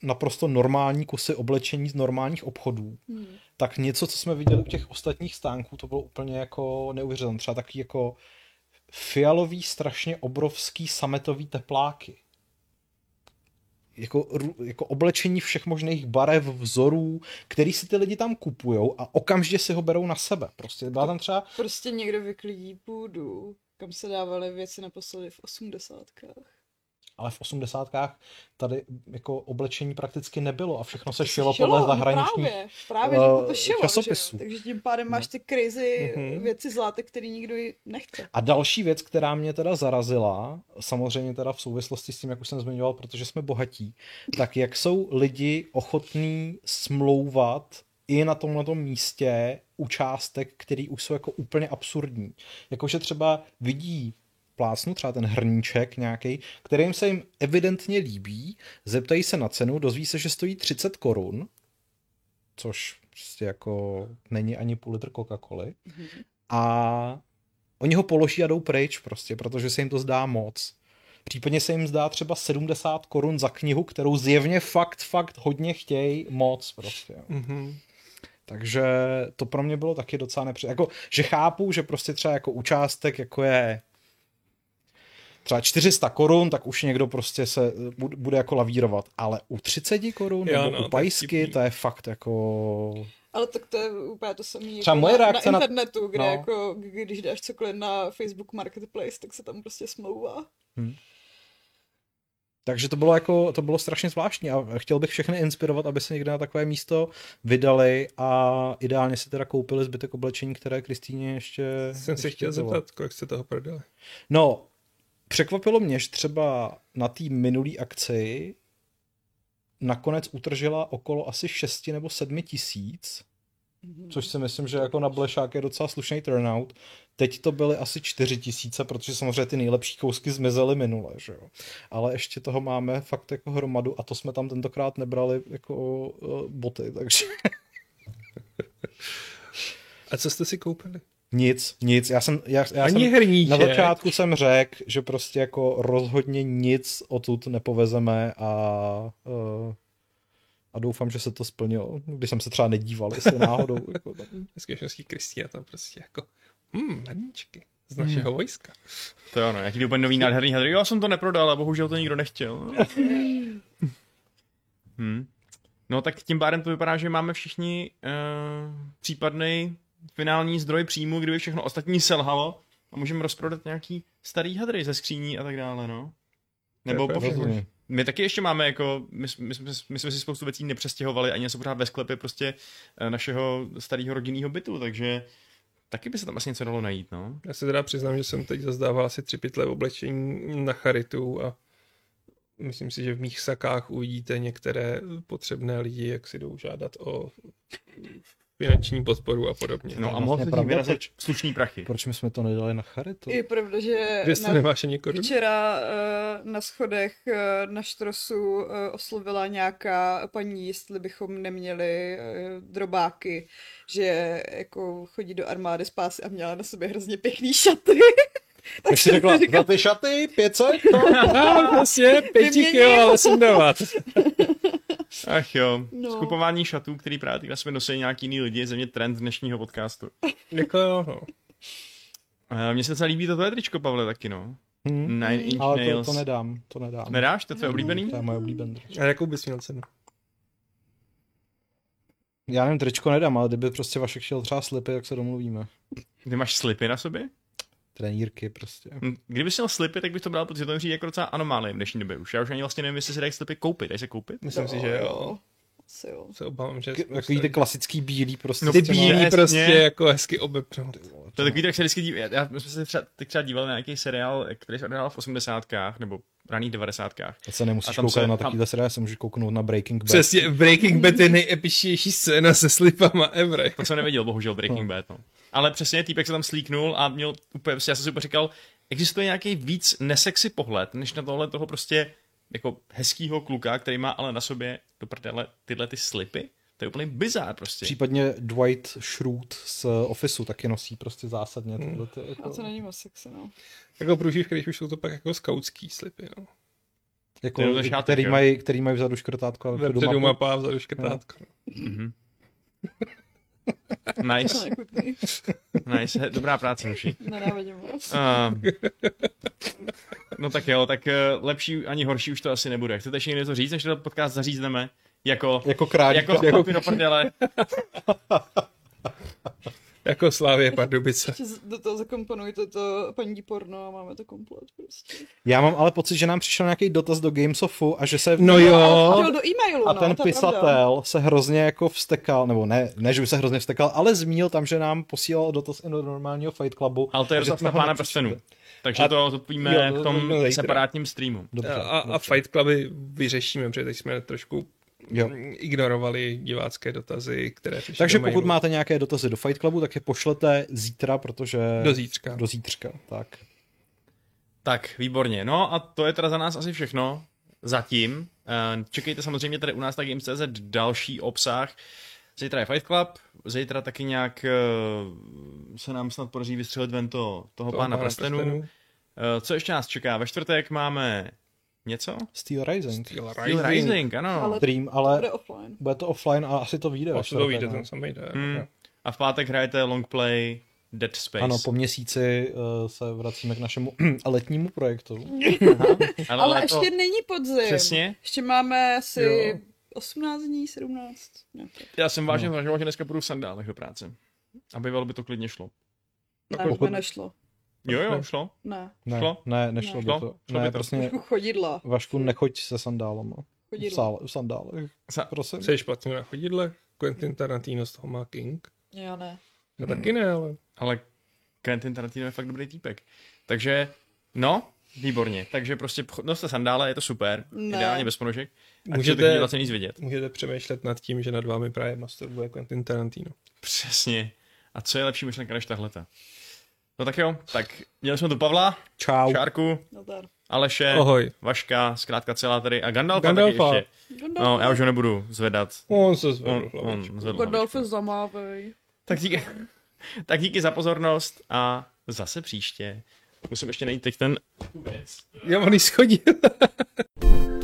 naprosto normální kusy oblečení z normálních obchodů, hmm. tak něco, co jsme viděli u těch ostatních stánků, to bylo úplně jako neuvěřitelné. Třeba taky jako fialový, strašně obrovský sametový tepláky. Jako, jako oblečení všech možných barev, vzorů, který si ty lidi tam kupujou a okamžitě si ho berou na sebe. Prostě byla tam třeba... Prostě někdo vyklidí půdu, kam se dávaly věci naposledy v osmdesátkách ale v osmdesátkách tady jako oblečení prakticky nebylo a všechno se šilo, šilo podle zahraničních právě, právě, uh, to šilo, časopisů. Takže tím pádem máš ty crazy mm-hmm. věci zlátek, který nikdo nechce. A další věc, která mě teda zarazila, samozřejmě teda v souvislosti s tím, jak už jsem zmiňoval, protože jsme bohatí, tak jak jsou lidi ochotní smlouvat i na tomhle místě u částek, který už jsou jako úplně absurdní. Jakože třeba vidí plácnu, třeba ten hrníček nějaký, kterým se jim evidentně líbí, zeptají se na cenu, dozví se, že stojí 30 korun, což prostě jako není ani půl litr Coca-Coly. Mm-hmm. A oni ho položí a jdou pryč prostě, protože se jim to zdá moc. Případně se jim zdá třeba 70 korun za knihu, kterou zjevně fakt, fakt hodně chtějí moc prostě. Mm-hmm. Takže to pro mě bylo taky docela nepříjemné. Jako, že chápu, že prostě třeba jako účástek, jako je třeba 400 korun, tak už někdo prostě se bude jako lavírovat. Ale u 30 korun nebo no, u pajsky, to je fakt jako... Ale tak to je úplně to samé jako moje na, na internetu, kde no. jako, když dáš cokoliv na Facebook Marketplace, tak se tam prostě smlouvá. Hmm. Takže to bylo jako, to bylo strašně zvláštní a chtěl bych všechny inspirovat, aby se někde na takové místo vydali a ideálně si teda koupili zbytek oblečení, které Kristýně ještě... Jsem ještě si chtěl zeptat, kolik se toho prodali. No, Překvapilo mě, že třeba na té minulý akci nakonec utržila okolo asi 6 nebo 7 tisíc, což si myslím, že jako na Blešák je docela slušný turnout. Teď to byly asi 4 tisíce, protože samozřejmě ty nejlepší kousky zmizely minule, že jo. Ale ještě toho máme fakt jako hromadu a to jsme tam tentokrát nebrali jako uh, boty, takže... a co jste si koupili? Nic, nic. Já jsem, já, já Ani jsem hrníček. na začátku jsem řekl, že prostě jako rozhodně nic odtud nepovezeme a, uh, a doufám, že se to splnilo, když jsem se třeba nedíval, jestli náhodou. jako, Skvěšenský Kristia tam prostě jako, hm, hrníčky z našeho hmm. vojska. To je ono, jaký úplně nový nádherný hadry. Já jsem to neprodal a bohužel to nikdo nechtěl. hmm. No tak tím pádem to vypadá, že máme všichni uh, případný finální zdroj příjmu, kdyby všechno ostatní selhalo a můžeme rozprodat nějaký starý hadry ze skříní a tak dále, no. Nebo po my taky ještě máme jako, my, my, jsme, my jsme si spoustu věcí nepřestěhovali ani něco pořád ve sklepě prostě eh, našeho starého rodinného bytu, takže taky by se tam asi něco dalo najít, no. Já se teda přiznám, že jsem teď zazdával asi tři pytle oblečení na charitu a myslím si, že v mých sakách uvidíte některé potřebné lidi, jak si jdou žádat o finanční podporu a podobně. No a mohl se tím vyrazit slušný prachy. Proč my jsme to nedali na charitu? Je pravda, že na, nemáš ani korunu? včera uh, na schodech uh, na Štrosu uh, oslovila nějaká paní, jestli bychom neměli uh, drobáky, že jako chodí do armády spásy a měla na sobě hrozně pěkný šaty. tak si řekla, za ty šaty, 500? No, vlastně, pěti kilo, ale sundavat. Ach jo, no. skupování šatů, který právě teď jsme nosili nějaký jiný lidi, je země trend dnešního podcastu. jako jo, no. Mně se docela líbí toto tričko, Pavle, taky, no. Hmm. Nine inch Ale nails. to, to nedám, to nedám. Nedáš? To je tvoje oblíbený? To je moje oblíbený. A jakou bys měl cenu? Já nevím, tričko nedám, ale kdyby prostě Vašek chtěl třeba slipy, tak se domluvíme. Ty máš slipy na sobě? Trenírky prostě. Kdyby měl slipy, tak bych to bral, protože to je jako docela anomálie v dnešní době už. Já už ani vlastně nevím, jestli se dají slipy koupit. Dají se koupit? Myslím si, že jo. Asi jo. Se obávám, že... K- takový ty klasický bílý prostě. No, ty bílý prostě jako hezky obepřenou. To je takový, tak se vždycky díví. Já, my jsme se třeba, teď třeba dívali na nějaký seriál, který se odehrál v 80. nebo raných 90. To se nemusíš koukat se, na takovýhle seriál, se můžeš kouknout na Breaking Bad. Přesně, Breaking Bad je nejepičnější scéna se slipama ever. To jsem neviděl, bohužel Breaking no. Bad. No. Ale přesně týpek se tam slíknul a měl úplně, já jsem si úplně říkal, existuje nějaký víc nesexy pohled, než na tohle toho prostě jako hezkýho kluka, který má ale na sobě do prdele tyhle ty slipy. To je úplný bizár prostě. Případně Dwight Schrute z Officeu taky nosí prostě zásadně tyhle ty, A jako, to není moc sexy, no. Jako průživky, když už jsou to pak jako skautský slipy, no. jako, to šátek, který, mají, který mají vzadu škrtátko a vpředu Vepředu mapa a vzadu škrtátko. Mhm. To Nice, nechutný. nice, dobrá práce, muši. Nenávidím moc. Uh, no tak jo, tak uh, lepší ani horší už to asi nebude. Chcete ještě něco říct, než to podcast zařízneme? Jako, Jako králík. jako, jako do prdele. Jako Slávě Pardubice. Do toho zakomponujte to paní porno a máme to komplet prostě. Já mám ale pocit, že nám přišel nějaký dotaz do Gamesofu a že se... No jo. Chtěl do e-mailu, A no, ten to je pravda. pisatel se hrozně jako vstekal, nebo ne, ne, že by se hrozně vstekal, ale zmínil tam, že nám posílal dotaz i do normálního Fight Clubu. Ale to je a jsme na pána prstenů. Takže A- to zodpovíme jo, v to bylo tom zítra. separátním streamu. Dobře, A, a dobře. Fight Cluby vyřešíme, protože teď jsme trošku Jo. ignorovali divácké dotazy, které přišly Takže do mailu. pokud máte nějaké dotazy do Fight Clubu, tak je pošlete zítra, protože... Do zítřka. Do zítřka, tak. Tak, výborně. No a to je teda za nás asi všechno. Zatím. Eh, Čekejte samozřejmě tady u nás na Games.cz další obsah. Zítra je Fight Club, zítra taky nějak eh, se nám snad podaří vystřelit ven to, toho, pána prstenů. Eh, Co ještě nás čeká? Ve čtvrtek máme něco? Steel Rising. Steel Steel Rising. Rising, ano. Ale- Dream, To ale bude offline. bude to offline a asi to vyjde. Asi to vyjde ten samý den. Hmm. jo. A v pátek hrajete longplay Dead Space. Ano, po měsíci uh, se vracíme k našemu letnímu projektu. ale, Ale léto- ještě není podzim. Přesně. Ještě máme asi Jo. 18 dní, 17. Ne. Já jsem vážně no. zvažoval, že dneska půjdu v sandálech do práce. A bývalo by to klidně šlo. ne Pokud- to by nešlo. Jo, jo, šlo. Ne. Ne, Šlo? ne, nešlo Ne. by Šlo? to. Šlo by Ne, to. prostě chodidla. Vašku, nechoď se sandálama. V, Chodidla. sále, v sandálech, Sa- prosím. Jsi špatně na chodidle? Quentin Tarantino z toho má King? Já ne. No taky ne, ale... Ale Quentin Tarantino je fakt dobrý týpek. Takže, no, výborně. Takže prostě noste sandále, je to super. Ne. Ideálně bez ponožek. A Můžete- můžete vlastně nic vidět. Můžete přemýšlet nad tím, že nad vámi právě masturbuje Quentin Tarantino. Přesně. A co je lepší myšlenka než tahleta? No tak jo, tak měli jsme tu Pavla, Čau. Šárku, Nazdar. Aleše, Ahoj. Vaška, zkrátka celá tady a Gandalfa, Gandalfa. taky ještě. No, já už ho nebudu zvedat. On se zvedl On, on zvedl Gandalf hlavičku. zamávej. Tak díky, tak díky za pozornost a zase příště. Musím ještě najít teď ten. Já on schodil.